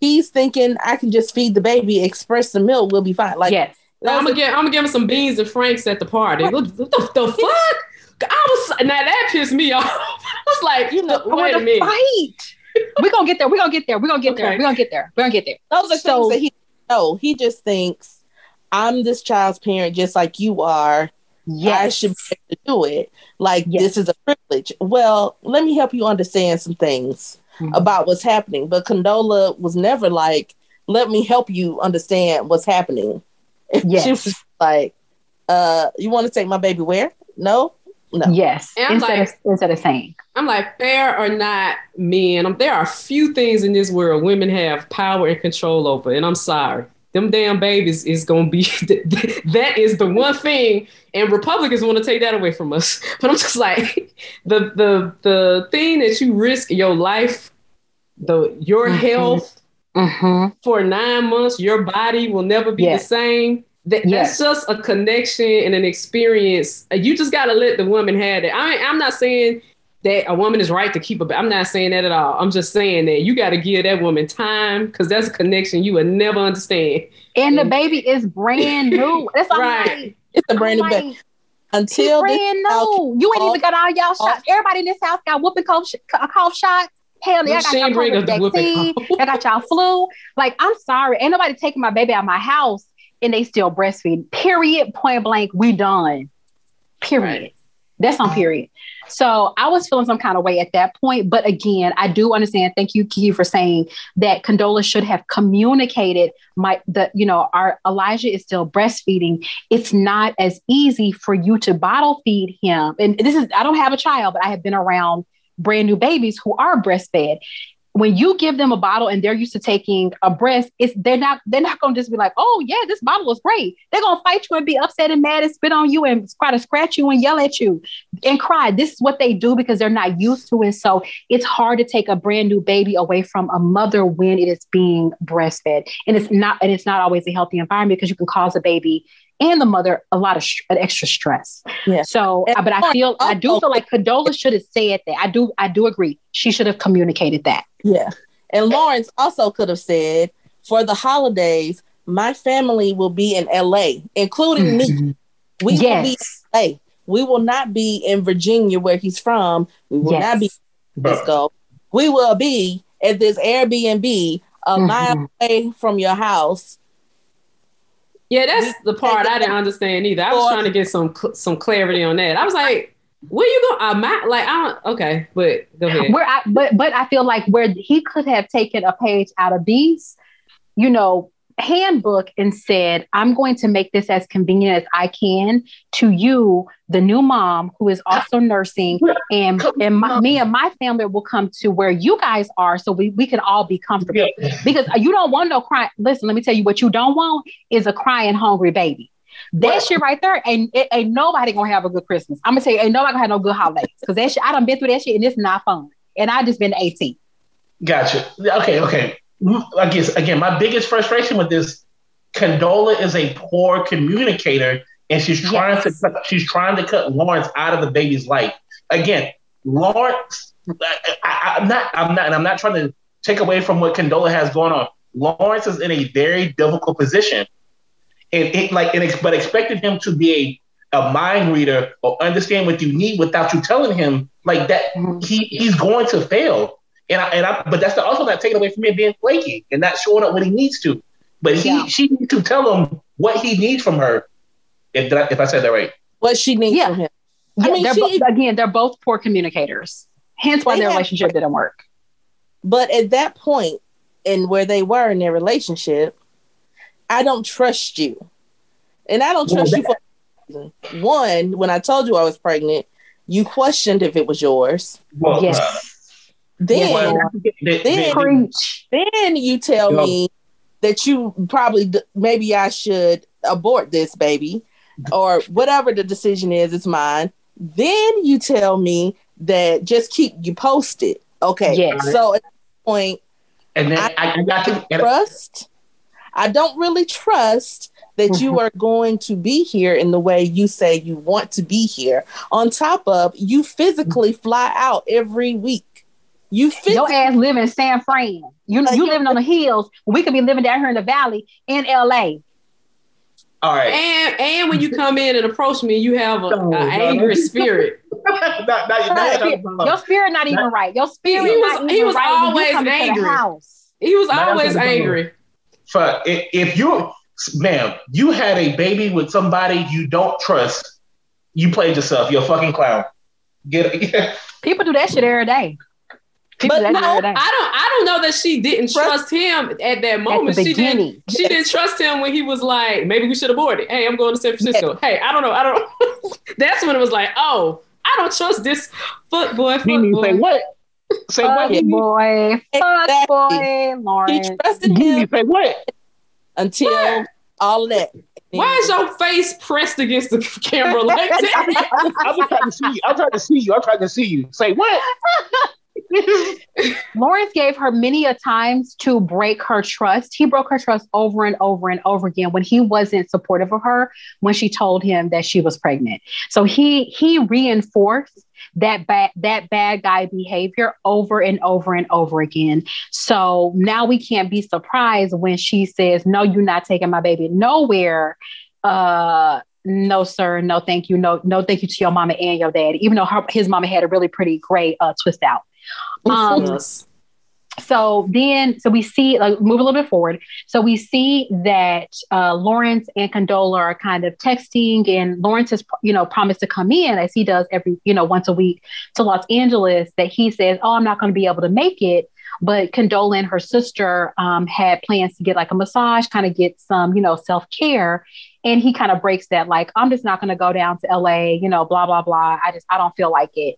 Speaker 3: he's thinking I can just feed the baby, express the milk, we'll be fine. Like
Speaker 1: yes.
Speaker 2: I'm gonna get I'm gonna give him some beans and franks at the party. What, what the, the fuck? I was now that pissed me off. I was like, you know, wait a minute.
Speaker 1: Fight. We're gonna get there. We're gonna get there. We're gonna get okay. there. We're gonna get there. We're gonna get there.
Speaker 3: Those are so, things that he no, he just thinks I'm this child's parent just like you are. Yes. I should be able to do it. Like yes. this is a privilege. Well, let me help you understand some things mm-hmm. about what's happening. But Condola was never like, let me help you understand what's happening. Yes. she was like, uh, you want to take my baby where? No?
Speaker 1: No. Yes. instead, like, of, instead of saying.
Speaker 2: I'm like, fair or not, men, there are a few things in this world women have power and control over. And I'm sorry. Them damn babies is going to be, that is the one thing. And Republicans want to take that away from us. But I'm just like, the, the, the thing that you risk your life, the, your mm-hmm. health mm-hmm. for nine months, your body will never be yes. the same that, yes. That's just a connection and an experience. You just got to let the woman have it. I, I'm not saying that a woman is right to keep a. I'm not saying that at all. I'm just saying that you got to give that woman time because that's a connection you would never understand.
Speaker 1: And, and the baby is brand new. That's right.
Speaker 3: it's a brand new baby. Until
Speaker 1: brand new. You ain't even got all y'all shots. Everybody in this house got whooping cough, cough shots. Hell, yeah, I got y'all vaccine. I got y'all flu. Like, I'm sorry. Ain't nobody taking my baby out of my house and they still breastfeed. Period. Point blank. We done. Period. Right. That's on period. So I was feeling some kind of way at that point. But again, I do understand. Thank you, Key, for saying that Condola should have communicated my the, you know, our Elijah is still breastfeeding. It's not as easy for you to bottle feed him. And this is I don't have a child, but I have been around brand new babies who are breastfed when you give them a bottle and they're used to taking a breast, it's they're not they're not gonna just be like, oh yeah, this bottle is great. They're gonna fight you and be upset and mad and spit on you and try to scratch you and yell at you and cry. This is what they do because they're not used to it. So it's hard to take a brand new baby away from a mother when it is being breastfed, and it's not and it's not always a healthy environment because you can cause a baby and the mother a lot of sh- extra stress.
Speaker 3: Yeah.
Speaker 1: So,
Speaker 3: And
Speaker 1: but I feel I do feel like Condola should have said that. I do I do agree. She should have communicated that.
Speaker 3: Yeah. And Lawrence also could have said, for the holidays, my family will be in LA, including me. We will be
Speaker 1: yes.
Speaker 3: in LA. We will not be in Virginia where he's from. We will
Speaker 1: Yes.
Speaker 3: not be in Frisco. We will be at this Airbnb a
Speaker 1: Mhm.
Speaker 3: mile away from your house.
Speaker 2: Yeah, that's the part I didn't understand either. I was trying to get some some clarity on that. I was like, where you going? I'm at, like, I don't. Okay, but go ahead.
Speaker 1: Where I but but I feel like where he could have taken a page out of B's, you know, handbook and said, I'm going to make this as convenient as I can to you, the new mom who is also nursing, and and my, me and my family will come to where you guys are so we, we can all be comfortable. Because you don't want no crying. Listen, let me tell you what you don't want is a crying hungry baby. That shit right there, and it ain't nobody gonna have a good Christmas. I'm gonna tell you, ain't nobody gonna have no good holidays because that shit. I done been through that shit, and it's not fun. And I just been 18.
Speaker 4: Gotcha. Okay, okay. I guess again, my biggest frustration with this, Condola is a poor communicator, and she's trying
Speaker 1: Yes.
Speaker 4: to cut, she's trying to cut Lawrence out of the baby's life. Again, Lawrence, I, I'm not, I'm not, and I'm not trying to take away from what Condola has going on. Lawrence is in a very difficult position, and it like, and but expecting him to be a, a mind reader or understand what you need without you telling him like that,
Speaker 1: Mhm.
Speaker 4: he he's going to fail. And I, and I, but that's also not taking away from him being flaky and not showing up when he needs to. But he,
Speaker 1: Yeah.
Speaker 4: she needs to tell him what he needs from her. If that, if I said that right.
Speaker 3: What she needs
Speaker 1: Yeah.
Speaker 3: from him.
Speaker 1: Yeah,
Speaker 3: I mean,
Speaker 1: they're
Speaker 3: she-
Speaker 1: bo- again, they're both poor communicators. Hence why
Speaker 3: They
Speaker 1: their
Speaker 3: have-
Speaker 1: relationship didn't work.
Speaker 3: But at that point, and where they were in their relationship, I don't trust you. And I don't
Speaker 4: Well,
Speaker 3: trust you for one, when I told you I was pregnant, you questioned if it was yours.
Speaker 4: Well,
Speaker 1: Yes.
Speaker 4: uh,
Speaker 3: Then
Speaker 1: Yeah.
Speaker 4: they- they-
Speaker 3: Then- then you tell
Speaker 4: Yo.
Speaker 3: me that you probably maybe I should abort this baby or whatever the decision is, it's mine. Then you tell me that just keep you posted. Okay.
Speaker 1: Yes.
Speaker 3: So at that point,
Speaker 4: and then I, I got to.
Speaker 3: trust. I don't really trust that you mm-hmm. are going to be here in the way you say you want to be here. On top of you physically fly out every week. You
Speaker 1: Your
Speaker 3: physically
Speaker 1: ass live in San Fran. You uh,
Speaker 3: Like,
Speaker 1: you living on the hills. We could be living down here in the valley in LA.
Speaker 4: all right.
Speaker 2: And and when you come in and approach me, you have an
Speaker 4: No,
Speaker 2: angry spirit.
Speaker 4: Not- not- not-
Speaker 1: Your spirit, your spirit not even right. Your spirit
Speaker 2: He was-
Speaker 1: not
Speaker 2: he was
Speaker 1: right
Speaker 2: always
Speaker 1: come into the
Speaker 2: angry. He was always angry.
Speaker 4: For if, if you, ma'am, you had a baby with somebody you don't trust, you played yourself. You're a fucking clown. Get it?
Speaker 1: People do that shit every day. People
Speaker 3: But
Speaker 1: do that shit
Speaker 3: no.
Speaker 2: I don't I don't know that she didn't
Speaker 3: Trust-
Speaker 2: trust him at that moment.
Speaker 1: the
Speaker 2: She didn't
Speaker 1: beginning.
Speaker 2: she didn't trust him when he was like, maybe we should abort it. Hey, I'm going to San Francisco. Hey, I don't know. I don't That's when it was like, oh, I don't trust this fuck boy. Fuck boy.
Speaker 4: say what? Say?
Speaker 1: Fuck
Speaker 4: Mimi?
Speaker 1: boy. Fuck
Speaker 3: Exactly.
Speaker 1: boy.
Speaker 3: he trusted
Speaker 4: Mimi,
Speaker 3: him
Speaker 4: say what?
Speaker 3: until
Speaker 2: What?
Speaker 3: all that.
Speaker 2: Why is your face pressed against the camera like that?
Speaker 4: I'm trying to see you. I'm trying to see you. I'm trying to see you. Say what?
Speaker 1: Lawrence gave her many a times to break her trust. He broke her trust over and over and over again when he wasn't supportive of her when she told him that she was pregnant. So he he reinforced that bad that bad guy behavior over and over and over again. So now we can't be surprised when she says, "No, you're not taking my baby nowhere." Uh no, sir. No, thank you. No, no, thank you to your mama and your daddy. Even though her, his mama had a really pretty great uh, twist out. Um,
Speaker 2: Yes.
Speaker 1: so then, so we see, like, move a little bit forward. So we see that uh, Lawrence and Condola are kind of texting, and Lawrence has, you know, promised to come in as he does every, you know, once a week to Los Angeles. That he says, "Oh, I'm not going to be able to make it." But Condola and her sister um, had plans to get like a massage, kind of get some, you know, self care. And he kind of breaks that, like, I'm just not going to go down to LA, you know, blah, blah, blah. I just, I don't feel like it.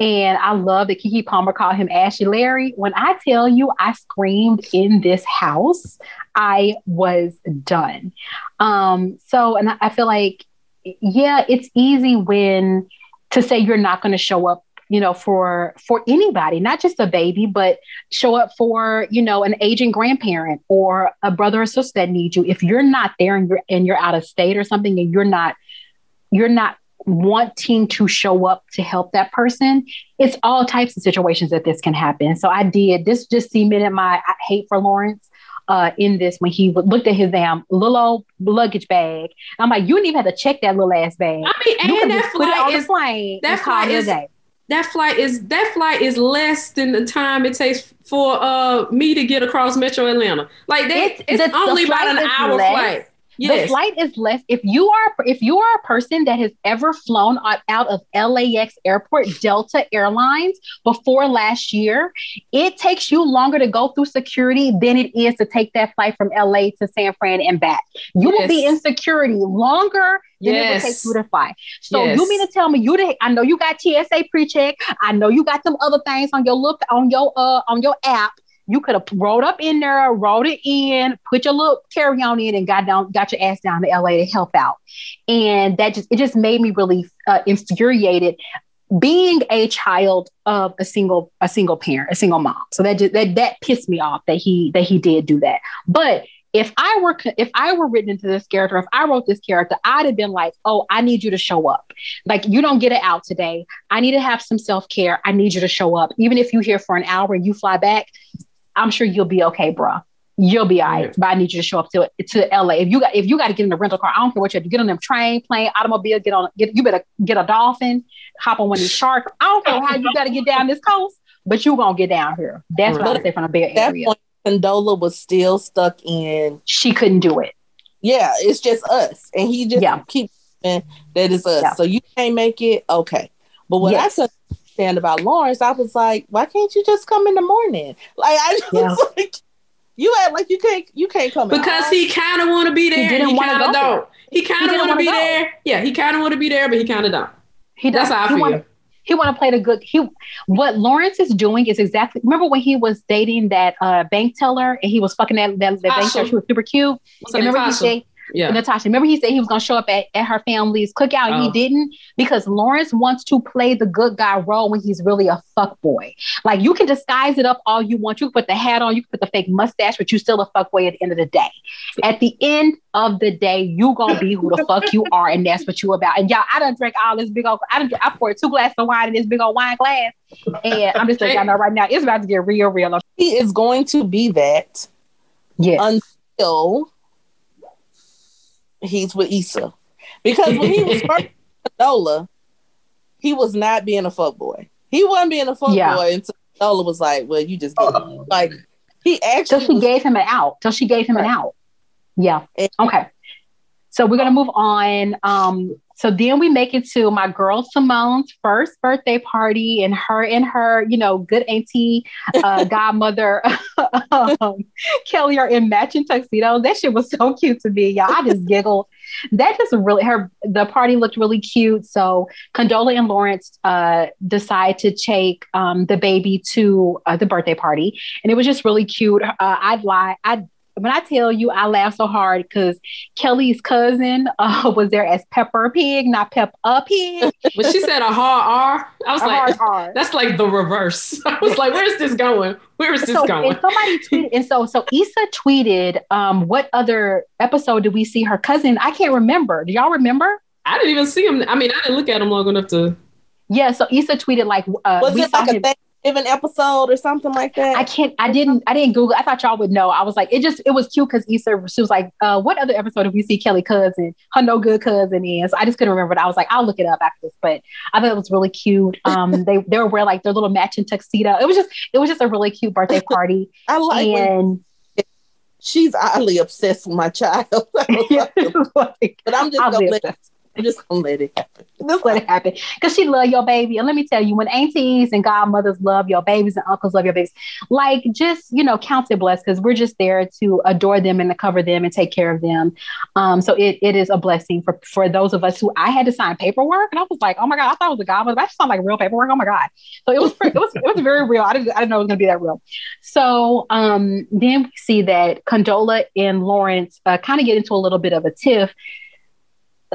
Speaker 1: And I love that Keke Palmer called him Ashy Larry. When I tell you I screamed in this house, I was done. Um, so, and I feel like, yeah, it's easy when to say you're not going to show up you know for for anybody not just a baby but show up for you know an aging grandparent or a brother or sister that needs you if you're not there and you're and you're out of state or something and you're not you're not wanting to show up to help that person it's all types of situations that this can happen so i did this just cemented my hate for lawrence uh, in this when he looked at his damn little old luggage bag. I'm like, you didn't even have to check that little ass bag.
Speaker 2: I mean,
Speaker 1: you
Speaker 2: and that flight is
Speaker 1: plane
Speaker 2: that flight is that flight is that flight is less than the time it takes for uh me to get across Metro Atlanta. Like that, it's, it's the, only the about an hour less. flight.
Speaker 1: Yes. The flight is less. If you are if you are a person that has ever flown out of LAX airport, Delta Airlines, before last year, it takes you longer to go through security than it is to take that flight from LA to San Fran and back. You yes. will be in security longer than yes. it would take you to fly. So yes. you mean to tell me you did I know you got TSA pre-check. I know you got some other things on your look on your uh on your app you could have rolled up in there, rolled it in, put your little carry on in, and got down, got your ass down to LA to help out. And that just it just made me really uh, infuriated being a child of a single a single parent, a single mom. So that just that that pissed me off that he that he did do that. But if I were if I were written into this character, if I wrote this character, I'd have been like, "Oh, I need you to show up. Like you don't get it out today. I need to have some self care. I need you to show up. Even if you're here for an hour and you fly back, I'm sure you'll be okay, bro. You'll be all right. But I need you to show up to to LA. If you got if you got to get in a rental car, I don't care what you have to get on them train, plane, automobile, get on get you better get a dolphin, hop on one of these sharks. I don't care how you got to get down this coast, but you gonna get down here. That's right. what I say from the Bay Area. That point,
Speaker 3: Condola was still stuck in.
Speaker 1: She couldn't do it.
Speaker 3: Yeah, it's just us, and he just yeah. keeps that is us. Yeah. So you can't make it, okay. But what yes. I understand about Lawrence, I was like, why can't you just come in the morning? Like I just yeah. like you act like you can't you can't come
Speaker 2: because he kind of want to be there. He didn't want to don't. He kind of want to be go. there. Yeah, he kind of want to be there, but he kind of don't. He does. That's how I he feel. Wanna,
Speaker 1: he want to play the good. He what Lawrence is doing is exactly. Remember when he was dating that uh, bank teller and he was fucking that that, that bank teller. She was super cute. Remember he said yeah. Natasha. Remember, he said he was going to show up at, at her family's cookout, and oh. he didn't because Lawrence wants to play the good guy role when he's really a fuck boy. Like you can disguise it up all you want. You can put the hat on, you can put the fake mustache, but you still a fuck boy at the end of the day. At the end of the day, you gonna be who the fuck you are, and that's what you about. And y'all, I done drank all this big old. I done I poured two glasses of wine in this big old wine glass, and I'm just letting y'all know right now it's about to get real, real.
Speaker 3: He is going to be that.
Speaker 1: Yes.
Speaker 3: Until he's with Issa. Because when he was first Nola, he was not being a fuck boy. He wasn't being a fuck yeah. boy until Nola was like, Well, you just get like he actually
Speaker 1: Till she was, gave him an out. Till she gave him right. an out. Yeah. Okay. So we're gonna move on. Um, so then we make it to my girl Simone's first birthday party, and her and her, you know, good auntie, uh, godmother um, Kelli are in matching tuxedos. That shit was so cute to me, y'all. I just giggled. That just really her. The party looked really cute. So Condola and Lawrence uh, decide to take um, the baby to uh, the birthday party, and it was just really cute. Uh, I'd lie. I'd when I tell you I laughed so hard because Kelli's cousin uh, was there as Pepper Pig, not Pep a Pig.
Speaker 2: But she said a hard R. I was a like, R. that's like the reverse. I was like, where's this going? Where is this
Speaker 1: so,
Speaker 2: going?
Speaker 1: And somebody tweeted, and so so Issa tweeted, um, what other episode did we see her cousin? I can't remember. Do y'all remember?
Speaker 2: I didn't even see him. I mean, I didn't look at him long enough to.
Speaker 1: Yeah, so Issa tweeted like, uh,
Speaker 3: was it like a him- an episode or something like that?
Speaker 1: I can't. I didn't. I didn't Google. I thought y'all would know. I was like, it just. It was cute because Issa. She was like, uh, "What other episode did we see Kelli cousin, her no good cousin is?" So I just couldn't remember. But I was like, I'll look it up after this. But I thought it was really cute. Um, they they were wearing like their little matching tuxedo. It was just. It was just a really cute birthday party.
Speaker 3: I like and. she's oddly obsessed with my child. like, but I'm just gonna let, Just gonna let it happen.
Speaker 1: Just let it happen. Because she love your baby. And let me tell you, when aunties and godmothers love your babies and uncles love your babies, like just, you know, count it blessed because we're just there to adore them and to cover them and take care of them. Um, so it, it is a blessing for, for those of us who I had to sign paperwork. And I was like, oh my God, I thought it was a godmother. That sounded like real paperwork. Oh my God. So it was it was it was very real. I didn't I didn't know it was gonna be that real. So um then we see that Condola and Lawrence uh, kind of get into a little bit of a tiff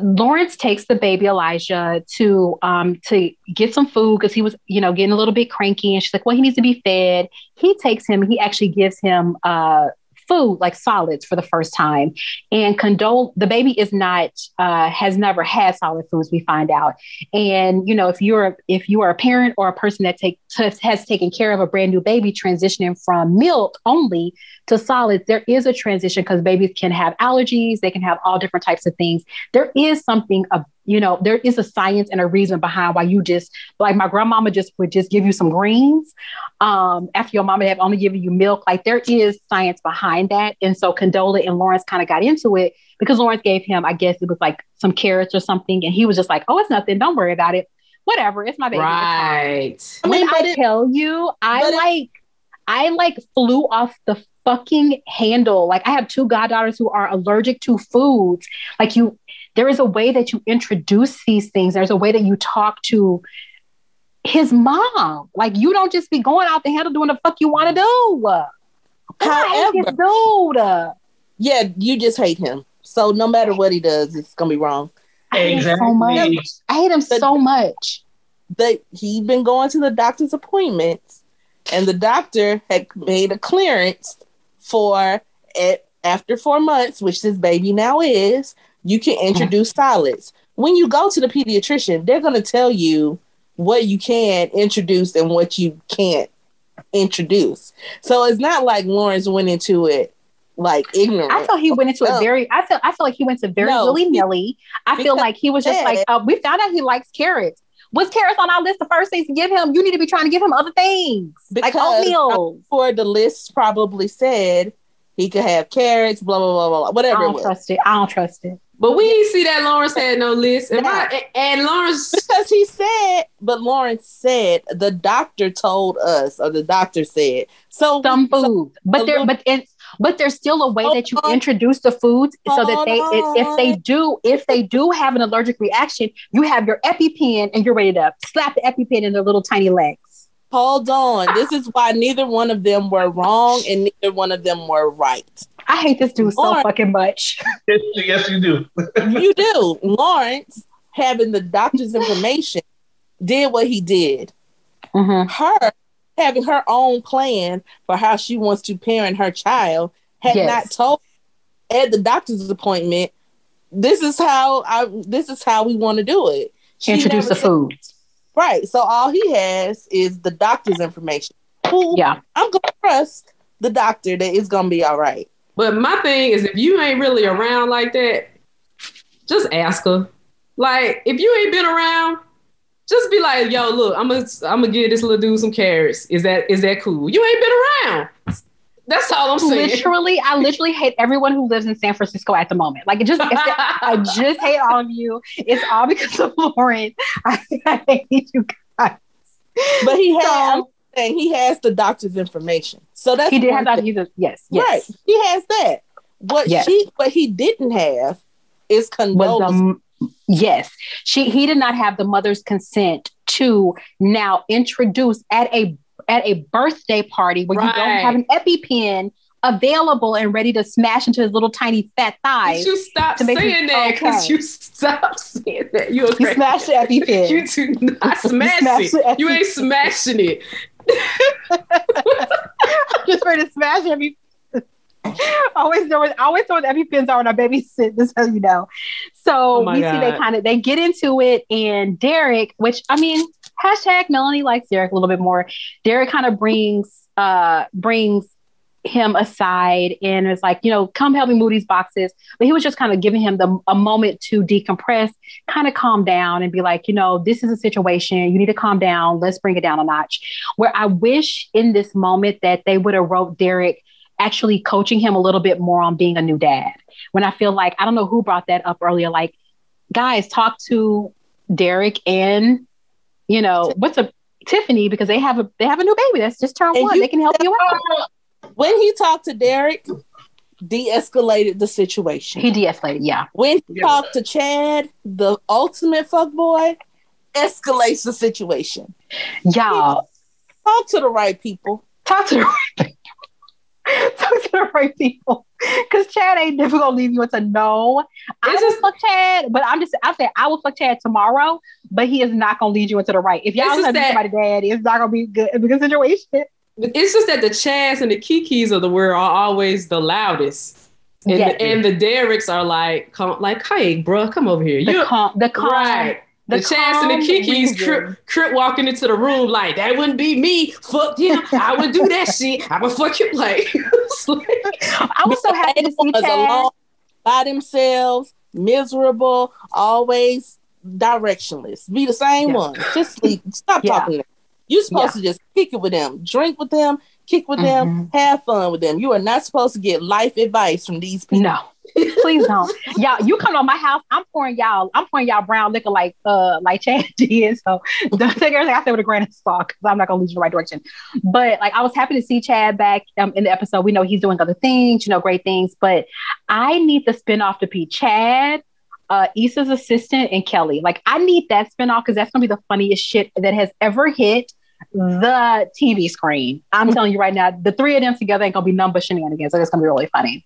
Speaker 1: Lawrence takes the baby Elijah to um, to get some food because he was, you know, getting a little bit cranky, and she's like, "Well, he needs to be fed." He takes him. He actually gives him uh, food, like solids, for the first time. And Condola, the baby is not uh, has never had solid foods. We find out, and you know, if you're if you are a parent or a person that take t- has taken care of a brand new baby, transitioning from milk only to solids, there is a transition because babies can have allergies, they can have all different types of things. There is something, uh, you know, there is a science and a reason behind why you just, like my grandmama just would just give you some greens um, after your mama had only given you milk. Like there is science behind that. And so Condola and Lawrence kind of got into it because Lawrence gave him, I guess it was like some carrots or something. And he was just like, oh, it's nothing. Don't worry about it. Whatever. It's my baby.
Speaker 2: Right.
Speaker 1: I mean, I it, tell you, I like, it, I like flew off the fucking handle. Like I have two goddaughters who are allergic to foods. Like you, there is a way that you introduce these things. There's a way that you talk to his mom. Like you don't just be going out the handle doing the fuck you want to do.
Speaker 3: However, dude. Yeah, you just hate him. So no matter what he does, it's gonna be wrong.
Speaker 1: I hate him so much. I hate him but, so much.
Speaker 3: That he been going to the doctor's appointments, and the doctor had made a clearance for it after four months, which this baby now is, you can introduce solids. When you go to the pediatrician, they're going to tell you what you can introduce and what you can't introduce. So it's not like Lawrence went into it like ignorant.
Speaker 1: I thought he went into it very. I feel. I feel like he went to very no, willy nilly. I feel like he was just like. Uh, we found out he likes carrots. Was carrots on our list the first things to give him? You need to be trying to give him other things because like oatmeal.
Speaker 3: For the list probably said he could have carrots, blah blah blah blah, whatever.
Speaker 1: I don't trust it. I don't trust it.
Speaker 2: But we didn't see that Lawrence had no list. And, I, and Lawrence
Speaker 3: because he said, but Lawrence said the doctor told us, or the doctor said. So
Speaker 1: some food, but there, but it's but there's still a way that you uh-huh. introduce the foods so that they if they uh-huh. do if they do have an allergic reaction you have your epipen and you're ready to slap the epipen in their little tiny legs.
Speaker 3: Hold on. This is why neither one of them were wrong and neither one of them were right
Speaker 1: i hate this dude so fucking much
Speaker 4: yes, yes you do
Speaker 3: you do lawrence having the doctor's information did what he did mm-hmm. her having her own plan for how she wants to parent her child, had yes. not told at the doctor's appointment, this is how I this is how we want to do it.
Speaker 1: She Introduce the food.
Speaker 3: Right. So all he has is the doctor's information. Who
Speaker 1: yeah.
Speaker 3: I'm gonna trust the doctor that it's gonna be all right.
Speaker 2: But my thing is if you ain't really around like that, just ask her. Like if you ain't been around, just be like, yo, look, I'm gonna I'm gonna give this little dude some carrots. Is that is that cool? You ain't been around. That's all I'm saying.
Speaker 1: Literally, I literally hate everyone who lives in San Francisco at the moment. Like, it just, I just hate all of you. It's all because of Lawrence. I, I hate you guys.
Speaker 3: But he has, so, he has the doctor's information. So that's
Speaker 1: he did have that. Yes, yes,
Speaker 3: right. He has that. What yes. she, what he didn't have is condolence.
Speaker 1: Yes, she he did not have the mother's consent to now introduce at a at a birthday party where right. you don't have an EpiPen available and ready to smash into his little tiny fat thighs.
Speaker 2: You stop saying that because okay. you stop saying that. You,
Speaker 1: you smash the EpiPen.
Speaker 2: you do not smash it. You ain't smashing it.
Speaker 1: Just ready to smash every always know always know what EpiPens are when I babysit, just so you know. So oh we God. see they kind of they get into it, and Derek, which I mean, hashtag Melanie likes Derek a little bit more. Derek kind of brings uh brings him aside and it's like, you know, come help me move these boxes. But he was just kind of giving him the a moment to decompress, kind of calm down and be like, you know, this is a situation. You need to calm down. Let's bring it down a notch. Where I wish in this moment that they would have wrote Derek actually coaching him a little bit more on being a new dad. When I feel like, I don't know who brought that up earlier, like guys, talk to Derek and you know what's a Tiffany because they have a they have a new baby that's just turned
Speaker 3: And
Speaker 1: one. They can help you out.
Speaker 3: When he talked to Derek, de-escalated the situation.
Speaker 1: He de-escalated. Yeah,
Speaker 3: when he
Speaker 4: Yeah.
Speaker 3: talked to Chad, the ultimate fuckboy, escalates the situation.
Speaker 1: y'all
Speaker 3: Talk to the right people.
Speaker 1: talk to the right people. talk to the right people because Chad ain't never gonna leave you with a no. I
Speaker 2: It's just-
Speaker 1: fuck Chad, but I'm just I'm saying I will fuck Chad tomorrow, but he is not gonna lead you into the right. If y'all have
Speaker 2: that-
Speaker 1: somebody dad, it's not gonna be good it's a good situation.
Speaker 2: It's just that the Chads and the Kikis of the world are always the loudest. And,
Speaker 1: Yeah.
Speaker 2: the, and the Dereks are like, come, like, hey, bro, come over here.
Speaker 1: The
Speaker 2: You
Speaker 1: calm, the calm,
Speaker 2: right. The,
Speaker 1: the
Speaker 2: Chads and the Kikis
Speaker 1: reason.
Speaker 2: trip, trip walking into the room like that wouldn't be me. Fuck him. I would do that shit. I would fuck him like, like
Speaker 1: I was so happy to see
Speaker 3: Was
Speaker 1: Chad.
Speaker 3: alone by themselves, miserable, always directionless. Be the same
Speaker 1: Yeah.
Speaker 3: one. Just sleep. Stop
Speaker 1: Yeah.
Speaker 3: talking to them. You're supposed to just kick it with them, drink with them, kick with them,
Speaker 1: Mm-hmm.
Speaker 3: have fun with them. You are not supposed to get life advice from these people.
Speaker 1: No, please don't. y'all, you come to my house, I'm pouring y'all, I'm pouring y'all brown liquor like uh like Chad did. So don't take everything I say with a grain of salt because I'm not gonna lead you in the right direction. But like I was happy to see Chad back um, in the episode. We know he's doing other things, you know, great things. But I need the spinoff to be Chad. Uh, Issa's assistant and Kelli. Like, I need that spinoff because that's gonna be the funniest shit that has ever hit the TV screen. I'm telling you right now, the three of them together ain't gonna be but shenanigans. So it's gonna be really funny.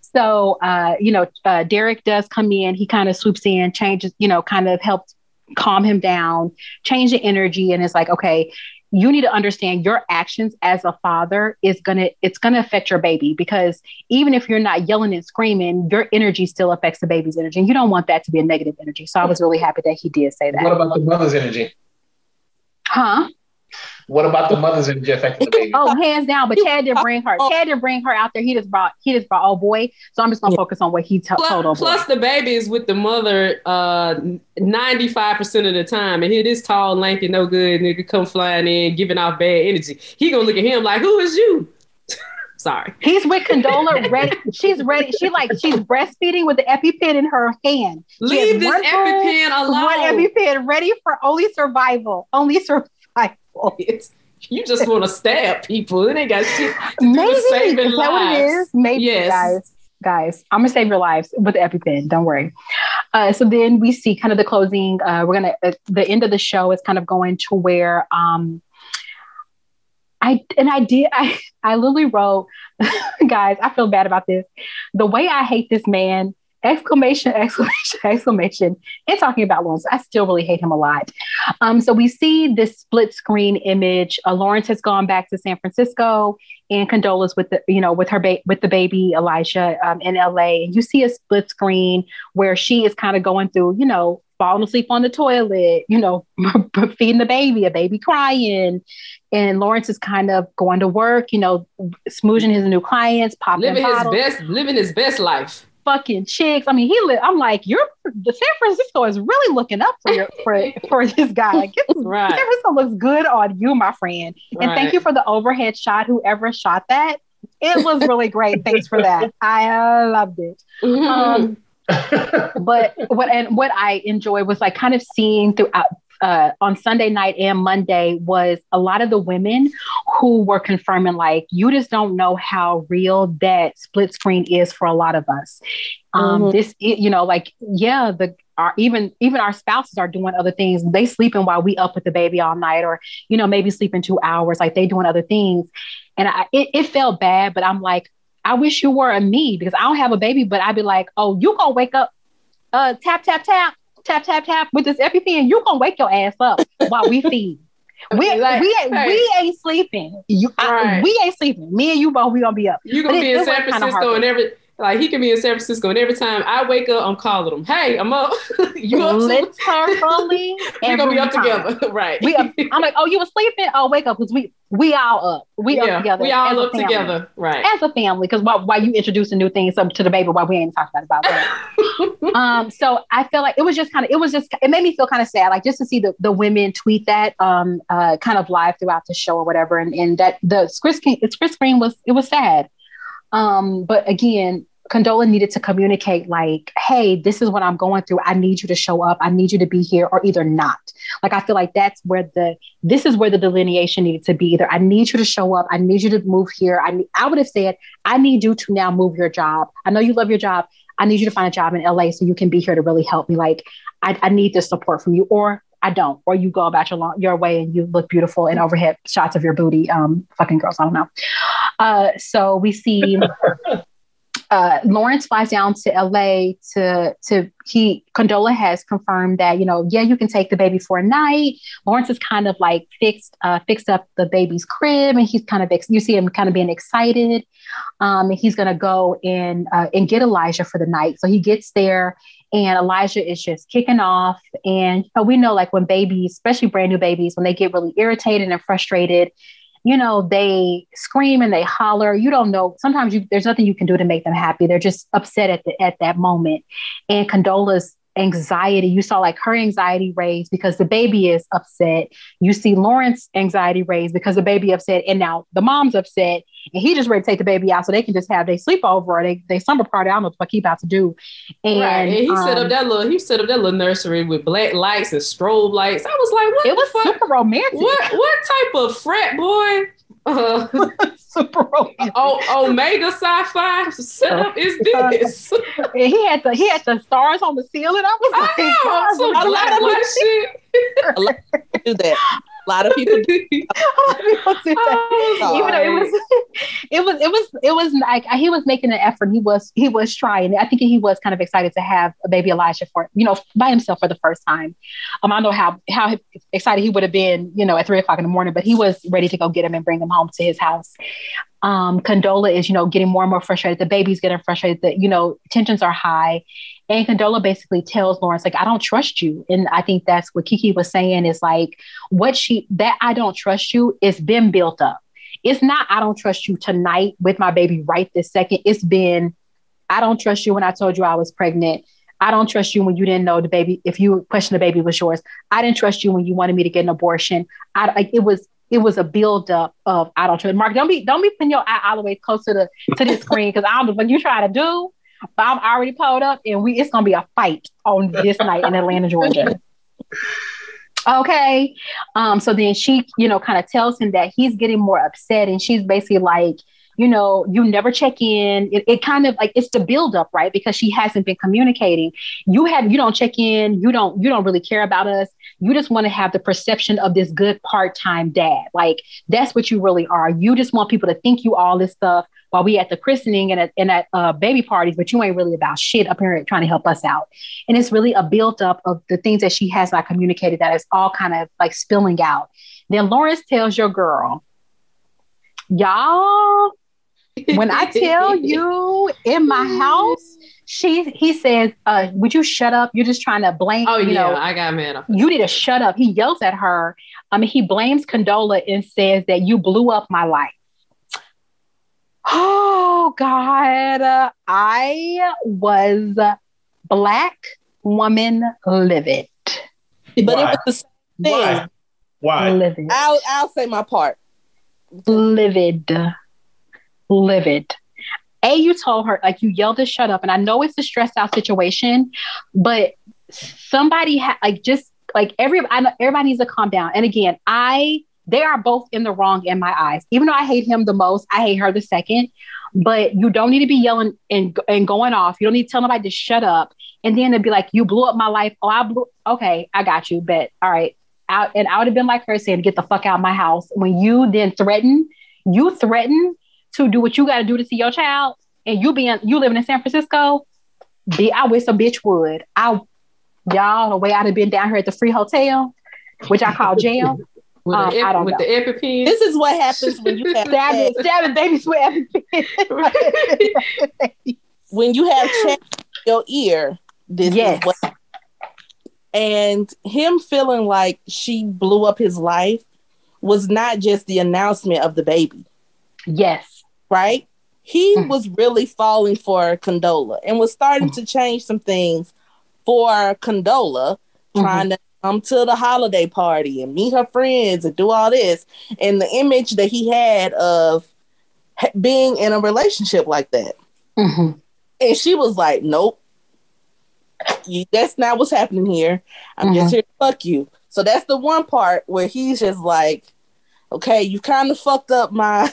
Speaker 1: So, uh, you know, uh, Derek does come in. He kind of swoops in, changes, you know, kind of helps calm him down, change the energy, and it's like, okay, you need to understand your actions as a father is gonna it's gonna affect your baby because even if you're not yelling and screaming, your energy still affects the baby's energy, and you don't want that to be a negative energy. So I was really happy that he did say that.
Speaker 4: What about the mother's energy?
Speaker 1: Huh?
Speaker 4: What about the mother's energy affecting the baby?
Speaker 1: Oh, hands down. But Chad didn't bring her. Chad didn't bring her out there. He just brought. He just brought oh boy. So I'm just gonna focus on what he to- told.
Speaker 2: Plus,
Speaker 1: Oh boy.
Speaker 2: plus the baby is with the mother uh 95% of the time. And here this tall, lanky, no good nigga come flying in, giving off bad energy. He gonna look at him like, who is you? Sorry.
Speaker 1: He's with Condola ready. She's ready. She like she's breastfeeding with the EpiPen in her hand.
Speaker 2: Leave this
Speaker 1: one
Speaker 2: EpiPen
Speaker 1: One
Speaker 2: alone.
Speaker 1: EpiPen ready for only survival. Only survival.
Speaker 2: It's- you just want to stab people. It ain't got shit to
Speaker 1: Maybe is
Speaker 2: saving
Speaker 1: that what it
Speaker 2: lives.
Speaker 1: Maybe
Speaker 2: Yes.
Speaker 1: guys. Guys, I'm gonna save your lives with the EpiPen. Don't worry. Uh, so then we see kind of the closing. Uh, we're gonna uh, the end of the show is kind of going to where um, I and I did I I literally wrote, guys, I feel bad about this. The way I hate this man! Exclamation! Exclamation! Exclamation! And talking about Lawrence, I still really hate him a lot. Um, so we see this split screen image. Uh, Lawrence has gone back to San Francisco, and Condola's with the you know with her ba- with the baby Elijah um, in LA. And you see a split screen where she is kind of going through you know falling asleep on the toilet, you know, feeding the baby, a baby crying. And Lawrence is kind of going to work, you know, smoozing his new clients, popping
Speaker 2: Living his best, living his best life.
Speaker 1: Fucking chicks. I mean, he. Li- I'm like, you're the San Francisco is really looking up for your for for this guy. Like, this
Speaker 2: Right.
Speaker 1: San Francisco looks good on you, my friend. And
Speaker 2: Right.
Speaker 1: thank you for the overhead shot. Whoever shot that, it was really great. Thanks for that. I loved it. Um, but what and what I enjoyed was like kind of seeing throughout uh, on Sunday night and Monday was a lot of the women who were confirming like you just don't know how real that split screen is for a lot of us. Um,
Speaker 3: Mhm.
Speaker 1: This you know like yeah the our even even our spouses are doing other things. They sleeping while we up with the baby all night, or you know maybe sleeping two hours. Like they doing other things, and I it, it felt bad. But I'm like I wish you were a me because I don't have a baby, but I'd be like, oh, you gonna wake up, uh, tap, tap, tap, tap, tap, tap with this EpiPen, you gonna wake your ass up while we feed. We,
Speaker 2: Like,
Speaker 1: we, ain't,
Speaker 2: hey.
Speaker 1: we ain't sleeping. You, I- we ain't sleeping. Me and you both, we gonna be up.
Speaker 2: You gonna
Speaker 1: it-
Speaker 2: be in San Francisco and every like he can be in San Francisco and every time I wake up, I'm calling him. Hey, I'm up. you up?
Speaker 1: Literally,
Speaker 2: we gonna be up
Speaker 1: time.
Speaker 2: together, right?
Speaker 1: We up, I'm like, oh, you was sleeping? Oh, wake up, because we we all up. We
Speaker 2: yeah,
Speaker 1: up together.
Speaker 2: we all up together, right?
Speaker 1: as a family because while, while you introducing new things to the baby while we ain't talked about about that. um so i feel like it was just kind of it was just it made me feel kind of sad like just to see the, the women tweet that um uh kind of live throughout the show or whatever and, and that the screen the script screen was it was sad um but again Condola needed to communicate, like, hey, this is what I'm going through. I need you to show up. I need you to be here, or either not. Like, I feel like that's where the this is where the delineation needed to be. Either I need you to show up. I need you to move here. I I would have said, I need you to now move your job. I know you love your job. I need you to find a job in LA so you can be here to really help me. Like, I, I need this support from you, or I don't, or you go about your long, your way and you look beautiful in overhead shots of your booty. Um, fucking girls, I don't know. Uh, so we see uh, Lawrence flies down to LA to to he Condola has confirmed that you know yeah you can take the baby for a night. Lawrence is kind of like fixed uh, fixed up the baby's crib and he's kind of ex- you see him kind of being excited. Um, and he's gonna go and uh, and get Elijah for the night. So he gets there and Elijah is just kicking off. And you know, we know like when babies, especially brand new babies, when they get really irritated and frustrated you know, they scream and they holler. You don't know. Sometimes you, there's nothing you can do to make them happy. They're just upset at the, at that moment. And Condola's anxiety, you saw like her anxiety raised because the baby is upset. You see Lawrence anxiety raised because the baby upset, and now the mom's upset, and he just ready to take the baby out so they can just have their sleepover or they they summer party. I don't know what he about to do.
Speaker 2: And, right. and he um, set up um, that little he set up that little nursery with black lights and strobe lights. I was like, what?
Speaker 1: It was fuck? super romantic.
Speaker 2: What what type of frat boy? Uh. Oh, Omega Psi Phi setup is this?
Speaker 1: he had the he had the stars on the ceiling. I was like, I know, some black, black shit.
Speaker 3: a lot of do that. A lot of people do. people
Speaker 1: do that. Oh, Even though it was, it was, it was, it was like he was making an effort. He was, he was trying. I think he was kind of excited to have a baby Elijah for, you know, by himself for the first time. Um, I know how how excited he would have been, you know, at three o'clock in the morning, but he was ready to go get him and bring him home to his house. Um, Condola is, you know, getting more and more frustrated. The baby's getting frustrated. That you know, tensions are high, and Condola basically tells Lawrence, like, I don't trust you. And I think that's what Kiki was saying is like, what she, that I don't trust you is been built up. It's not, I don't trust you tonight with my baby right this second. It's been, I don't trust you when I told you I was pregnant. I don't trust you when you didn't know the baby, if you questioned the baby was yours. I didn't trust you when you wanted me to get an abortion. I it was it was a buildup of I don't trust. Mark, don't be don't be putting your eye all the way close to the to the screen because I don't what you try to do. But I'm already pulled up, and we it's gonna be a fight on this night in Atlanta, Georgia. Okay. Um, so then she, you know, kind of tells him that he's getting more upset, and she's basically like, you know, you never check in. It, it kind of like it's the buildup, right? Because she hasn't been communicating. You have you don't check in. You don't you don't really care about us. You just want to have the perception of this good part time dad. Like that's what you really are. You just want people to think you all this stuff while we at the christening and at, and at uh, baby parties, but you ain't really about shit up here trying to help us out. And it's really a build up of the things that she has not communicated that is all kind of like spilling out. Then Lawrence tells your girl, y'all, when I tell you in my house, she he says, uh, would you shut up? You're just trying to blame.
Speaker 2: Oh,
Speaker 1: you
Speaker 2: yeah,
Speaker 1: know,
Speaker 2: I got mad.
Speaker 1: You need to shut up. He yells at her. I mean, he blames Condola and says that you blew up my life. Oh God, I was black woman livid.
Speaker 3: But Why? it was the same thing.
Speaker 4: Why? Why?
Speaker 3: Livid. I'll I'll say my part.
Speaker 1: Livid. Livid. A, you told her, like you yelled to shut up. And I know it's a stressed out situation, but somebody had like just like every I know everybody needs to calm down. And again, I they are both in the wrong in my eyes. Even though I hate him the most, I hate her the second. But you don't need to be yelling and, and going off. You don't need to tell nobody to shut up. And then to be like, you blew up my life. Oh, I blew. Okay, I got you. But all right. I, and I would have been like her saying, get the fuck out of my house. When you then threaten, you threaten to do what you got to do to see your child, and you being you living in San Francisco, be I wish a bitch would. I y'all the way I'd have been down here at the free hotel, which I call jail.
Speaker 2: With, um, the, with the EpiPen.
Speaker 3: This is what happens when you have
Speaker 1: stabbing, stabbing babies with EpiPen.
Speaker 3: when you have check your ear, this yes. is what. And him feeling like she blew up his life was not just the announcement of the baby.
Speaker 1: Yes.
Speaker 3: Right? He mm. was really falling for Condola and was starting mm. to change some things for Condola, mm-hmm. trying to come to the holiday party and meet her friends and do all this. And the image that he had of being in a relationship like that.
Speaker 1: Mm-hmm.
Speaker 3: And she was like, Nope. You, that's not what's happening here. I'm
Speaker 1: Mhm.
Speaker 3: just here to fuck you. So that's the one part where he's just like, okay, you kind of fucked up my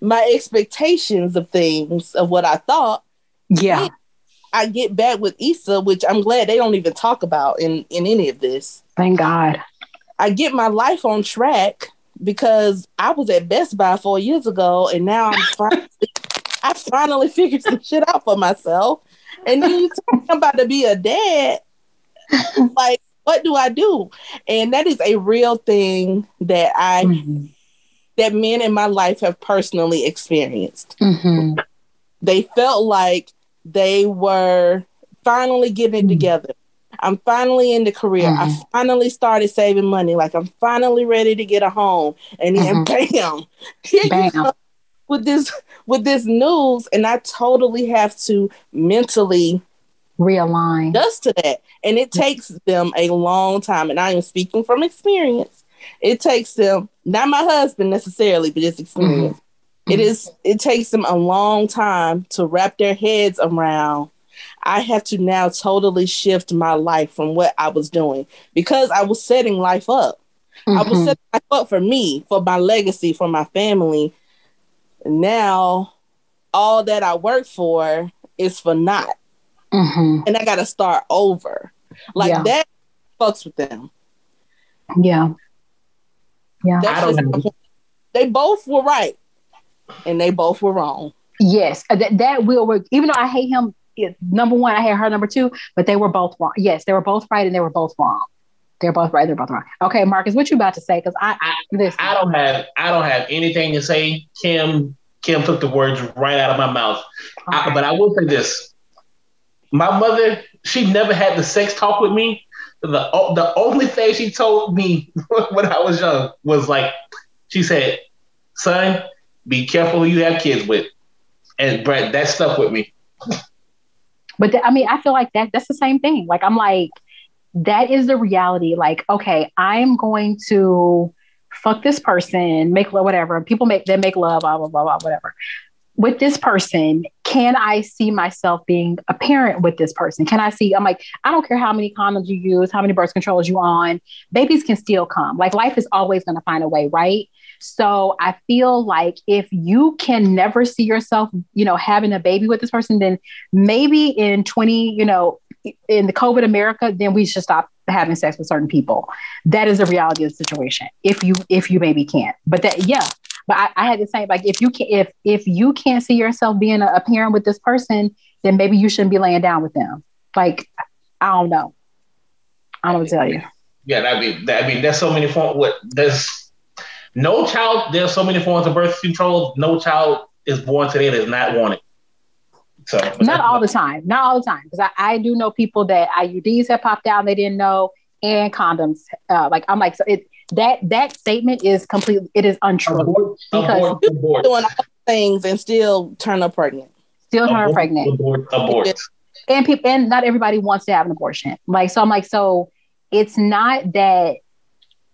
Speaker 3: my expectations of things of what I thought.
Speaker 1: Yeah.
Speaker 3: I get back with Issa, which I'm glad they don't even talk about in in any of this.
Speaker 1: Thank God.
Speaker 3: I get my life on track because I was at Best Buy four years ago, and now I'm finally, I finally figured some shit out for myself. And then you talking about to be a dad, like what do I do? And that is a real thing that I
Speaker 1: Mhm.
Speaker 3: That men in my life have personally experienced.
Speaker 1: Mhm.
Speaker 3: They felt like they were finally getting
Speaker 1: Mhm.
Speaker 3: together. I'm finally in the career. I
Speaker 1: Mhm.
Speaker 3: finally started saving money. Like I'm finally ready to get a home. And then bam, here you
Speaker 1: Bam.
Speaker 3: come with this with this news. And I totally have to mentally
Speaker 1: Realign.
Speaker 3: adjust to that. And it takes them a long time. And I am speaking from experience. It takes them, not my husband necessarily, but just experience.
Speaker 1: Mm-hmm.
Speaker 3: It is it takes them a long time to wrap their heads around. I have to now totally shift my life from what I was doing because I was setting life up. I was
Speaker 1: Mhm.
Speaker 3: setting life up for me, for my legacy, for my family. Now all that I work for is for naught.
Speaker 1: Mhm.
Speaker 3: And I gotta start over. Like
Speaker 1: Yeah.
Speaker 3: that fucks with them.
Speaker 1: Yeah. Yeah.
Speaker 3: That's
Speaker 4: I don't
Speaker 3: just
Speaker 4: know.
Speaker 3: They both were right. And they both were wrong.
Speaker 1: Yes, uh, that, that will work. Even though I hate him, number one, I hate her number two, but they were both wrong. Yes, they were both right and they were both wrong. They're both right. They're both wrong. Okay, Marcus, what you about to say? Because I,
Speaker 4: I-
Speaker 1: listen.
Speaker 4: I don't have I don't have anything to say. Kim Kim took the words right out of my mouth. I, but I will say this: my mother, she never had the sex talk with me. The the only thing she told me when I was young was like, she said, "Son, be careful who you have kids with," and Brett, that stuck with me.
Speaker 1: But th- I mean, I feel like that that's the same thing. Like I'm like, that is the reality. Like, okay, I'm going to fuck this person, make love, whatever. People make they make love, blah blah blah blah, whatever. With this person, can I see myself being a parent with this person? Can I see? I'm like, I don't care how many condoms you use, how many birth controls you on, babies can still come. Like life is always going to find a way, right? So I feel like if you can never see yourself, you know, having a baby with this person, then maybe in 20, you know, in the COVID America, then we should stop having sex with certain people. That is the reality of the situation. If you if you maybe can't. But that yeah. But I, I had the same like if you can if if you can't see yourself being a, a parent with this person, then maybe you shouldn't be laying down with them. Like I don't know. I don't know what to tell you.
Speaker 4: Yeah, that be that. I mean, there's so many forms. What there's no child. There's so many forms of birth control. No child is born today that is not wanted. So
Speaker 1: Not all the time. Not all the time. Because I, I do know people that IUDs have popped out they didn't know, and condoms. Uh, like I'm like so it that that statement is completely it is untrue.
Speaker 4: Abort,
Speaker 1: Because-
Speaker 4: abort, abort.
Speaker 3: Doing all things and still turn up pregnant.
Speaker 1: Still turn
Speaker 4: abort,
Speaker 1: pregnant.
Speaker 4: Abort, abort.
Speaker 1: and people and not everybody wants to have an abortion like so i'm like so it's not that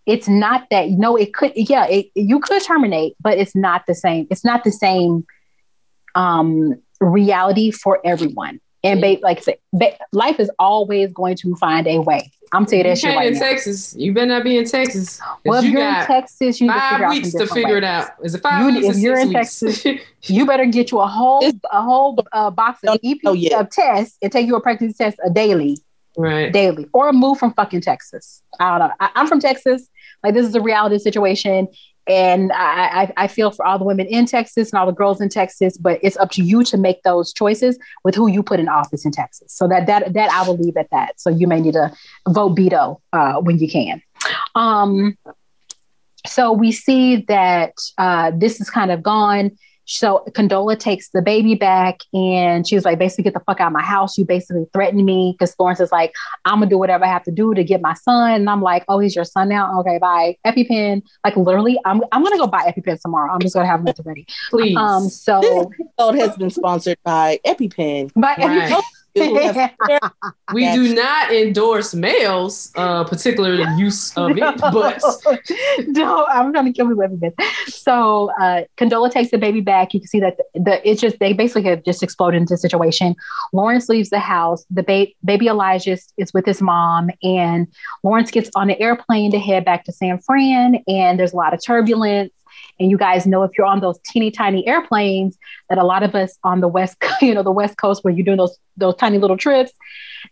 Speaker 1: it's not that no it could yeah it, you could terminate but it's not the same it's not the same um reality for everyone and ba- like I said, ba- life is always going to find a way i'm telling you
Speaker 2: You
Speaker 1: that shit
Speaker 2: can't
Speaker 1: right
Speaker 2: in
Speaker 1: now
Speaker 2: Texas. You better not be in Texas.
Speaker 1: well if
Speaker 2: you
Speaker 1: you are in texas you need to
Speaker 2: five
Speaker 1: out
Speaker 2: weeks to
Speaker 1: different
Speaker 2: figure it out. Is it five
Speaker 1: You-
Speaker 2: weeks?
Speaker 1: if
Speaker 2: or
Speaker 1: you're
Speaker 2: six
Speaker 1: in
Speaker 2: weeks?
Speaker 1: you better get you a whole a whole uh, box of EP
Speaker 3: know yet.
Speaker 1: of tests and take you a pregnancy test a daily
Speaker 2: right.
Speaker 1: daily or move from fucking Texas. I don't know. I, I'm from Texas. Like this is a reality situation. And I, I, feel for all the women in Texas and all the girls in Texas, but it's up to you to make those choices with who you put in office in Texas. So that that that I will leave at that. So you may need to vote veto uh, when you can. Um, so we see that uh, this is kind of gone. So Condola takes the baby back and she was like, basically, get the fuck out of my house. You basically threatened me because Lawrence is like, I'm gonna do whatever I have to do to get my son. And I'm like, oh, he's your son now. Okay, bye. EpiPen. Like literally, I'm I'm gonna go buy EpiPen tomorrow. I'm just gonna have them at the ready.
Speaker 2: Please.
Speaker 1: Um, so
Speaker 3: This episode has been sponsored by EpiPen.
Speaker 1: by
Speaker 2: Right.
Speaker 1: EpiPen.
Speaker 2: We do not endorse males, uh, particular use of it, but
Speaker 1: no, I'm trying to kill me with this. So uh, Condola takes the baby back. You can see that the, the it's just they basically have just exploded into a situation. Lawrence leaves the house. The ba- baby Elijah is, is with his mom, and Lawrence gets on the airplane to head back to San Fran. And there's a lot of turbulence. And you guys know if you're on those teeny tiny airplanes, that a lot of us on the west, you know, the west coast, where you're doing those those tiny little trips,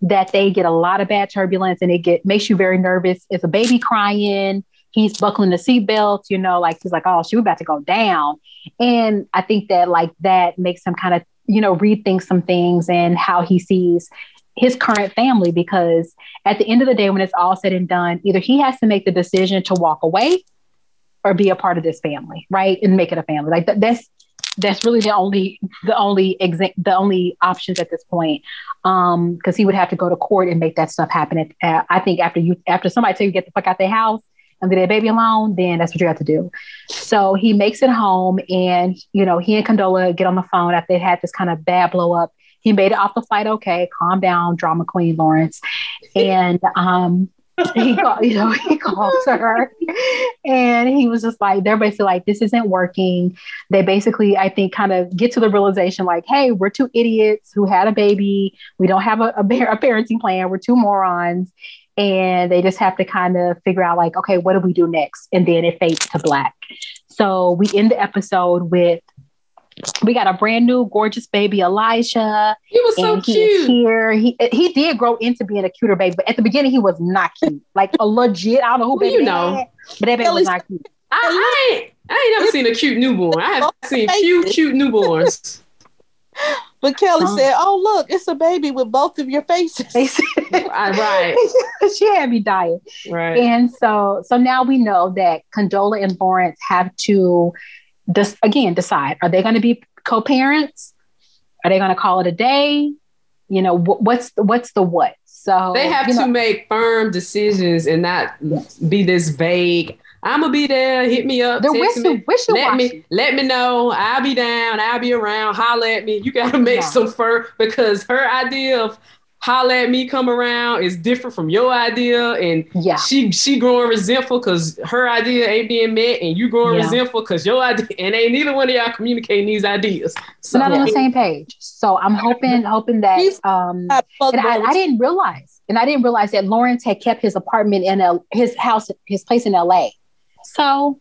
Speaker 1: that they get a lot of bad turbulence, and it get makes you very nervous. It's a baby crying. He's buckling the seatbelt, you know, like he's like, oh, she was about to go down. And I think that like that makes him kind of, you know, rethink some things and how he sees his current family because at the end of the day, when it's all said and done, either he has to make the decision to walk away or be a part of this family, right? And make it a family. Like th- that's that's really the only the only exa- the only options at this point. Um, because he would have to go to court and make that stuff happen. At, I think after you after somebody tell you get the fuck out their house and leave their baby alone, then that's what you have to do. So he makes it home, and you know he and Condola get on the phone after they had this kind of bad blow up. He made it off the flight okay. Calm down, drama queen Lawrence, and um he called, you know, he called her and he was just like, they're basically like, this isn't working. They basically, I think, kind of get to the realization like, hey, we're two idiots who had a baby. We don't have a, a, a parenting plan. We're two morons. And they just have to kind of figure out like, okay, what do we do next? And then it fades to black. So we end the episode with we got a brand new gorgeous baby Elijah
Speaker 2: he was so
Speaker 1: he
Speaker 2: cute.
Speaker 1: here. He he did grow into being a cuter baby, but at the beginning he was not cute. Like a legit, I don't know who
Speaker 2: Well,
Speaker 1: baby
Speaker 2: you know.
Speaker 1: had, but that baby was not cute.
Speaker 2: I, I ain't, I ain't never seen a cute newborn. I have seen few cute newborns.
Speaker 3: But Kelli
Speaker 1: Oh.
Speaker 3: said, "Oh look, it's a baby with both of your faces."
Speaker 1: They said-
Speaker 2: I- right,
Speaker 1: she had me dying.
Speaker 2: right.
Speaker 1: And so so now we know that Condola and Lawrence have to dis- again decide are they going to be co-parents? Are they going to call it a day? You know, wh- what's the, what's the what? So
Speaker 2: They have to
Speaker 1: know,
Speaker 2: make firm decisions and not
Speaker 1: Yes.
Speaker 2: be this vague. I'm gonna be there. Hit me up.
Speaker 1: they're
Speaker 2: text
Speaker 1: wishy,
Speaker 2: me.
Speaker 1: wishy
Speaker 2: Let me let me know. I'll be down. I'll be around. holler at me. You gotta make
Speaker 1: Yeah.
Speaker 2: some fur because her idea of holla at me come around is different from your idea, and
Speaker 1: Yeah.
Speaker 2: she she growing resentful because her idea ain't being met, and you growing
Speaker 1: Yeah.
Speaker 2: resentful because your idea and ain't neither one of y'all communicating these ideas. So
Speaker 1: not on the same page. So I'm hoping, hoping that um and I. I didn't realize, and I didn't realize that Lawrence had kept his apartment in a, his house, his place in LA. So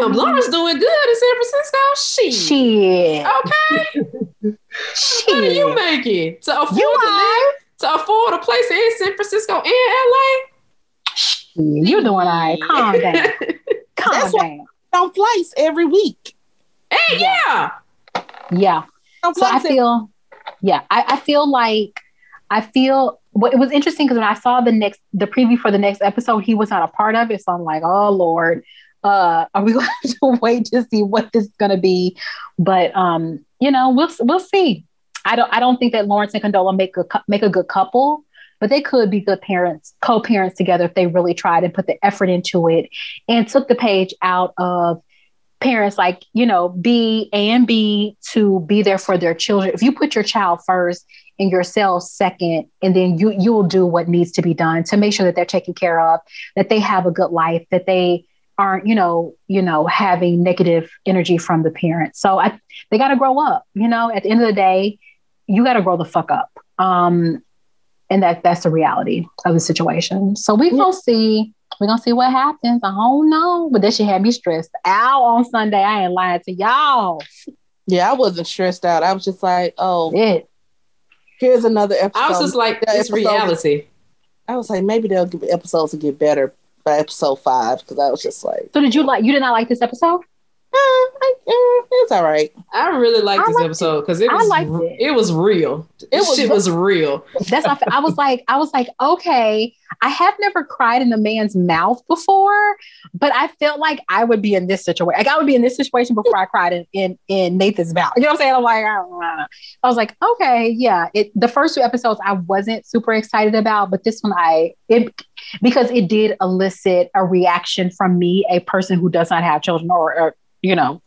Speaker 2: damn, Laura's doing good in San Francisco. She,
Speaker 1: shit,
Speaker 2: okay. What are you making to afford
Speaker 1: You
Speaker 2: to live to afford a place in San Francisco and LA?
Speaker 1: You're doing all right? Calm down, calm
Speaker 3: That's
Speaker 1: down.
Speaker 3: on flights every week.
Speaker 2: Hey, yeah.
Speaker 1: Yeah.
Speaker 3: On
Speaker 1: So I feel, yeah, I, I feel like I feel. What it was interesting because when I saw the next the preview for the next episode, he was not a part of it. So I'm like, oh lord, uh, are we going to wait to see what this is going to be? But um, you know, we'll we'll see. I don't I don't think that Lawrence and Condola make a make a good couple, but they could be good parents, co-parents together if they really tried and put the effort into it and took the page out of parents like you know B A and B to be there for their children. If you put your child first and yourself second, and then you you will do what needs to be done to make sure that they're taken care of, that they have a good life, that they aren't you know you know having negative energy from the parents. So I they got to grow up. You know, at the end of the day, you got to grow the fuck up. Um, and that that's the reality of the situation. So we gonna see. We're gonna see what happens. I don't know. But that shit had me stressed out on Sunday. I ain't lying to y'all.
Speaker 3: yeah, I wasn't stressed out. I was just like, oh,
Speaker 1: It
Speaker 3: here's another episode.
Speaker 2: I was just like,
Speaker 3: Yeah,
Speaker 2: it's
Speaker 3: episodes-
Speaker 2: reality.
Speaker 3: I was like, maybe they'll give episodes to get better by episode five because I was just like,
Speaker 1: so did you like you did not like this episode?
Speaker 3: Eh, I- eh, it's all right.
Speaker 2: I really liked
Speaker 1: I
Speaker 2: this episode because it
Speaker 1: I
Speaker 2: was re-
Speaker 1: it.
Speaker 2: it was real. It
Speaker 3: was
Speaker 2: shit was real.
Speaker 1: That's not, I was like, I was like, okay, I have never cried in a man's mouth before, but I felt like I would be in this situation. Like I would be in this situation before I cried in in, in Nathan's mouth. You know what I'm saying? I'm like, I. I was like, okay, yeah. It the first two episodes I wasn't super excited about, but this one I it because it did elicit a reaction from me, a person who does not have children or, or you know,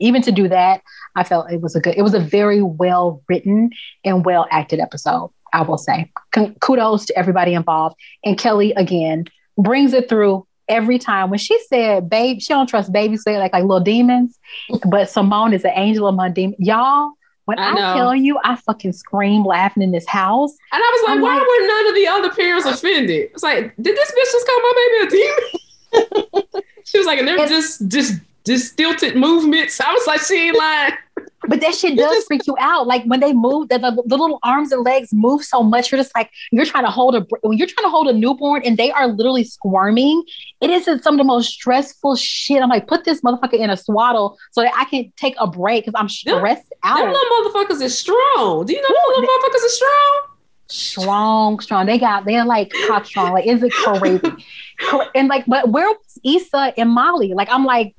Speaker 1: even to do that, I felt it was a good. It was a very well written and well acted episode. I will say, Con- kudos to everybody involved. And Kelli again brings it through every time. When she said, "Babe," she don't trust babies, say like like little demons, but Simone is an angel among demons. Y'all, when
Speaker 2: I
Speaker 1: I, tell you, I fucking scream laughing in this house.
Speaker 2: And I was like,
Speaker 1: I'm
Speaker 2: why
Speaker 1: like-
Speaker 2: were none of the other parents offended? It's like, did this bitch just call my baby a demon? she was like, and they're just just just stilted movements. I was like, she ain't lying.
Speaker 1: But that shit does freak you out. Like when they move, the, the, the little arms and legs move so much. You're just like you're trying to hold a when you're trying to hold a newborn and they are literally squirming. It is some of the most stressful shit. I'm like, put this motherfucker in a swaddle so that I can take a break because I'm
Speaker 2: Them-
Speaker 1: stressed
Speaker 2: Them
Speaker 1: out.
Speaker 2: little motherfuckers is strong. Do you know them little motherfuckers is strong?
Speaker 1: strong, strong. They got they're like cock strong. Like, is it crazy? And like, but where was Issa and Molly? Like, I'm like,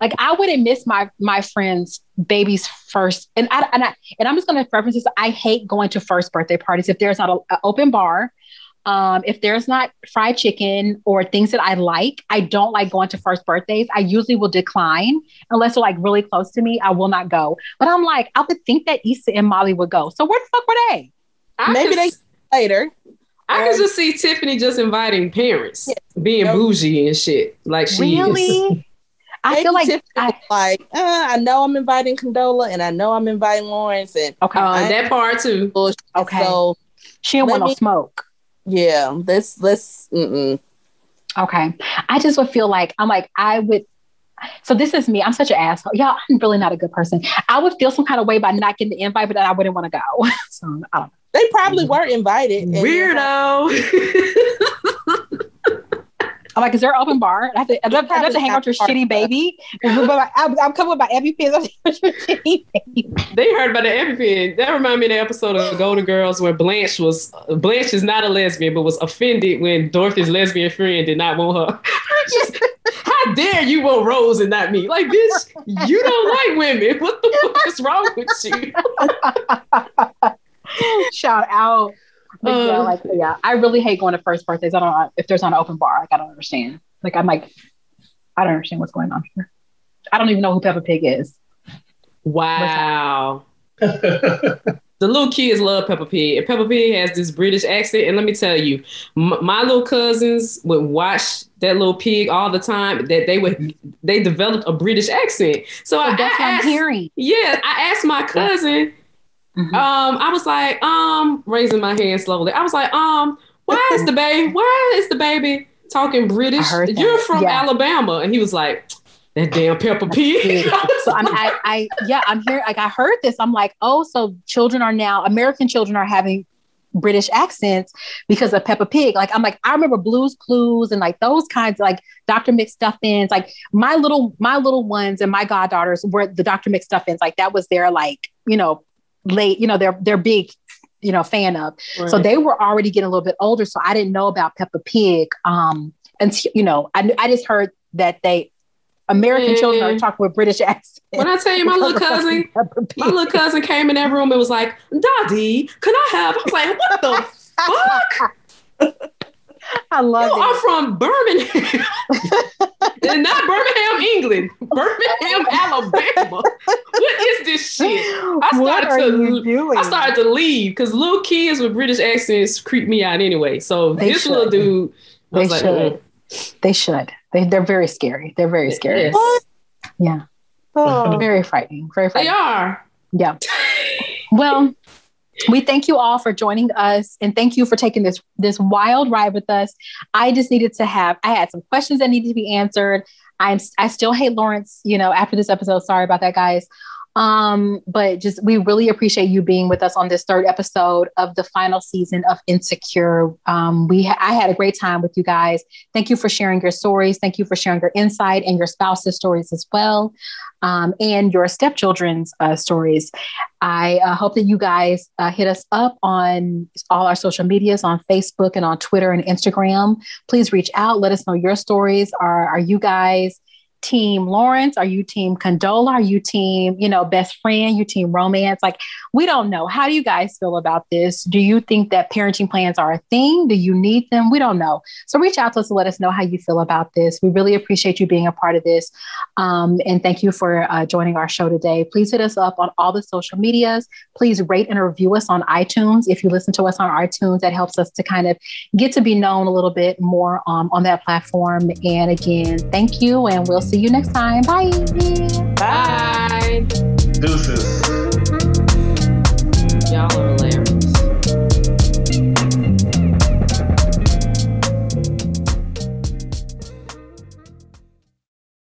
Speaker 1: like I wouldn't miss my my friend's baby's first. And I and I and I'm just gonna reference this. I hate going to first birthday parties if there's not an open bar. Um, if there's not fried chicken or things that I like, I don't like going to first birthdays. I usually will decline unless they're like really close to me. I will not go. But I'm like, I would think that Issa and Molly would go. So where the fuck were they?
Speaker 2: I
Speaker 3: Maybe
Speaker 2: could,
Speaker 3: they later.
Speaker 2: I can just see Tiffany just inviting parents, being
Speaker 3: Yep.
Speaker 2: bougie and shit. Like she is.
Speaker 1: Really? I
Speaker 3: Maybe
Speaker 1: feel like I,
Speaker 3: like, uh, I know I'm inviting Condola and I know I'm inviting Lawrence and
Speaker 1: okay.
Speaker 2: Uh, that part too.
Speaker 3: bullshit.
Speaker 1: Okay.
Speaker 3: So
Speaker 1: she didn't want
Speaker 3: let
Speaker 1: no smoke.
Speaker 3: yeah, let's let's mm-mm.
Speaker 1: Okay. I just would feel like I'm like I would. So this is me. I'm such an asshole. Y'all, I'm really not a good person. I would feel some kind of way by not getting the invite, but then I wouldn't want to go. so I don't know.
Speaker 3: they probably were invited.
Speaker 2: Weirdo.
Speaker 1: I'm like, is there an open bar? I have to, I'd love, I'd love to hang out with your shitty baby. I'm, I'm coming with my EpiPens. I'm with your shitty baby.
Speaker 2: they heard about the EpiPen. That reminded me of the episode of Golden Girls where Blanche was Blanche is not a lesbian, but was offended when Dorothy's lesbian friend did not want her. Just, how dare you want Rose and not me? Like, this, you don't like women. What the fuck is wrong with you?
Speaker 1: Shout out. But yeah,
Speaker 2: Uh.
Speaker 1: like yeah, I really hate going to first birthdays. I don't know if there's not an open bar. Like I don't understand. Like I'm like, I don't understand what's going on here. I don't even know who Peppa Pig is.
Speaker 2: Wow. The little kids love Peppa Pig, and Peppa Pig has this British accent. And let me tell you, m- my little cousins would watch that little pig all the time. That they would, they developed a British accent. So I,
Speaker 1: So that's
Speaker 2: I
Speaker 1: what I'm hearing.
Speaker 2: yeah, I asked my cousin.
Speaker 1: Mhm.
Speaker 2: Um, I was like, um, raising my hand slowly. I was like, um, why is the baby? Why is the baby talking British?
Speaker 1: I heard that.
Speaker 2: You're from
Speaker 1: Yeah.
Speaker 2: Alabama, and he was like, that damn Peppa Pig.
Speaker 1: so I'm, I, I, yeah, I'm here. Like I heard this. I'm like, oh, so children are now American children are having British accents because of Peppa Pig. Like I'm like, I remember Blues Clues and like those kinds, like Dr. McStuffins. Like my little, my little ones and my goddaughters were the Dr. McStuffins. Like that was their like, you know, late, you know, they're they're big, you know, fan of. So they were already getting a little bit older. So I didn't know about Peppa Pig. Um, and you know, I I just heard that they American children are talking with British accents.
Speaker 2: when I tell you, my little cousin, My little cousin came in that room and was like, Daddy, can I have? I was like, what the fuck?
Speaker 1: I love
Speaker 2: You
Speaker 1: it.
Speaker 2: are from Birmingham. and not Birmingham, England. Birmingham, Alabama. What is this shit? I
Speaker 1: what
Speaker 2: started
Speaker 1: are
Speaker 2: to-
Speaker 1: you doing?
Speaker 2: I started to leave because little kids with British accents creep me out anyway. So
Speaker 1: They
Speaker 2: this
Speaker 1: should.
Speaker 2: little dude,
Speaker 1: They
Speaker 2: like,
Speaker 1: should.
Speaker 2: mm.
Speaker 1: They should. They they're very scary. They're very scary.
Speaker 2: Yes.
Speaker 1: Yeah,
Speaker 3: Oh.
Speaker 1: very frightening. Very
Speaker 2: they
Speaker 1: frightening.
Speaker 2: are.
Speaker 1: Yeah. Well, we thank you all for joining us and thank you for taking this this wild ride with us. I just needed to have I had some questions that needed to be answered. I'm I still hate Lawrence, you know, after this episode. Sorry about that, guys. Um, but just we really appreciate you being with us on this third episode of the final season of Insecure. Um, we ha- I had a great time with you guys. Thank you for sharing your stories. Thank you for sharing your insight and your spouse's stories as well, um, and your stepchildren's uh, stories. I uh, hope that you guys uh, hit us up on all our social medias on Facebook and on Twitter and Instagram. Please reach out. Let us know your stories. Are, are you guys team Lawrence? Are you team Condola? Are you team, you know, best friend? You team romance? Like, we don't know. How do you guys feel about this? Do you think that parenting plans are a thing? Do you need them? We don't know. So reach out to us to let us know how you feel about this. We really appreciate you being a part of this. Um, and thank you for uh, joining our show today. Please hit us up on all the social medias. Please rate and review us on iTunes. If you listen to us on iTunes, that helps us to kind of get to be known a little bit more um, on that platform. And again, thank you, and we'll see see you next time. Bye.
Speaker 2: Bye.
Speaker 4: Deuces. Y'all are hilarious.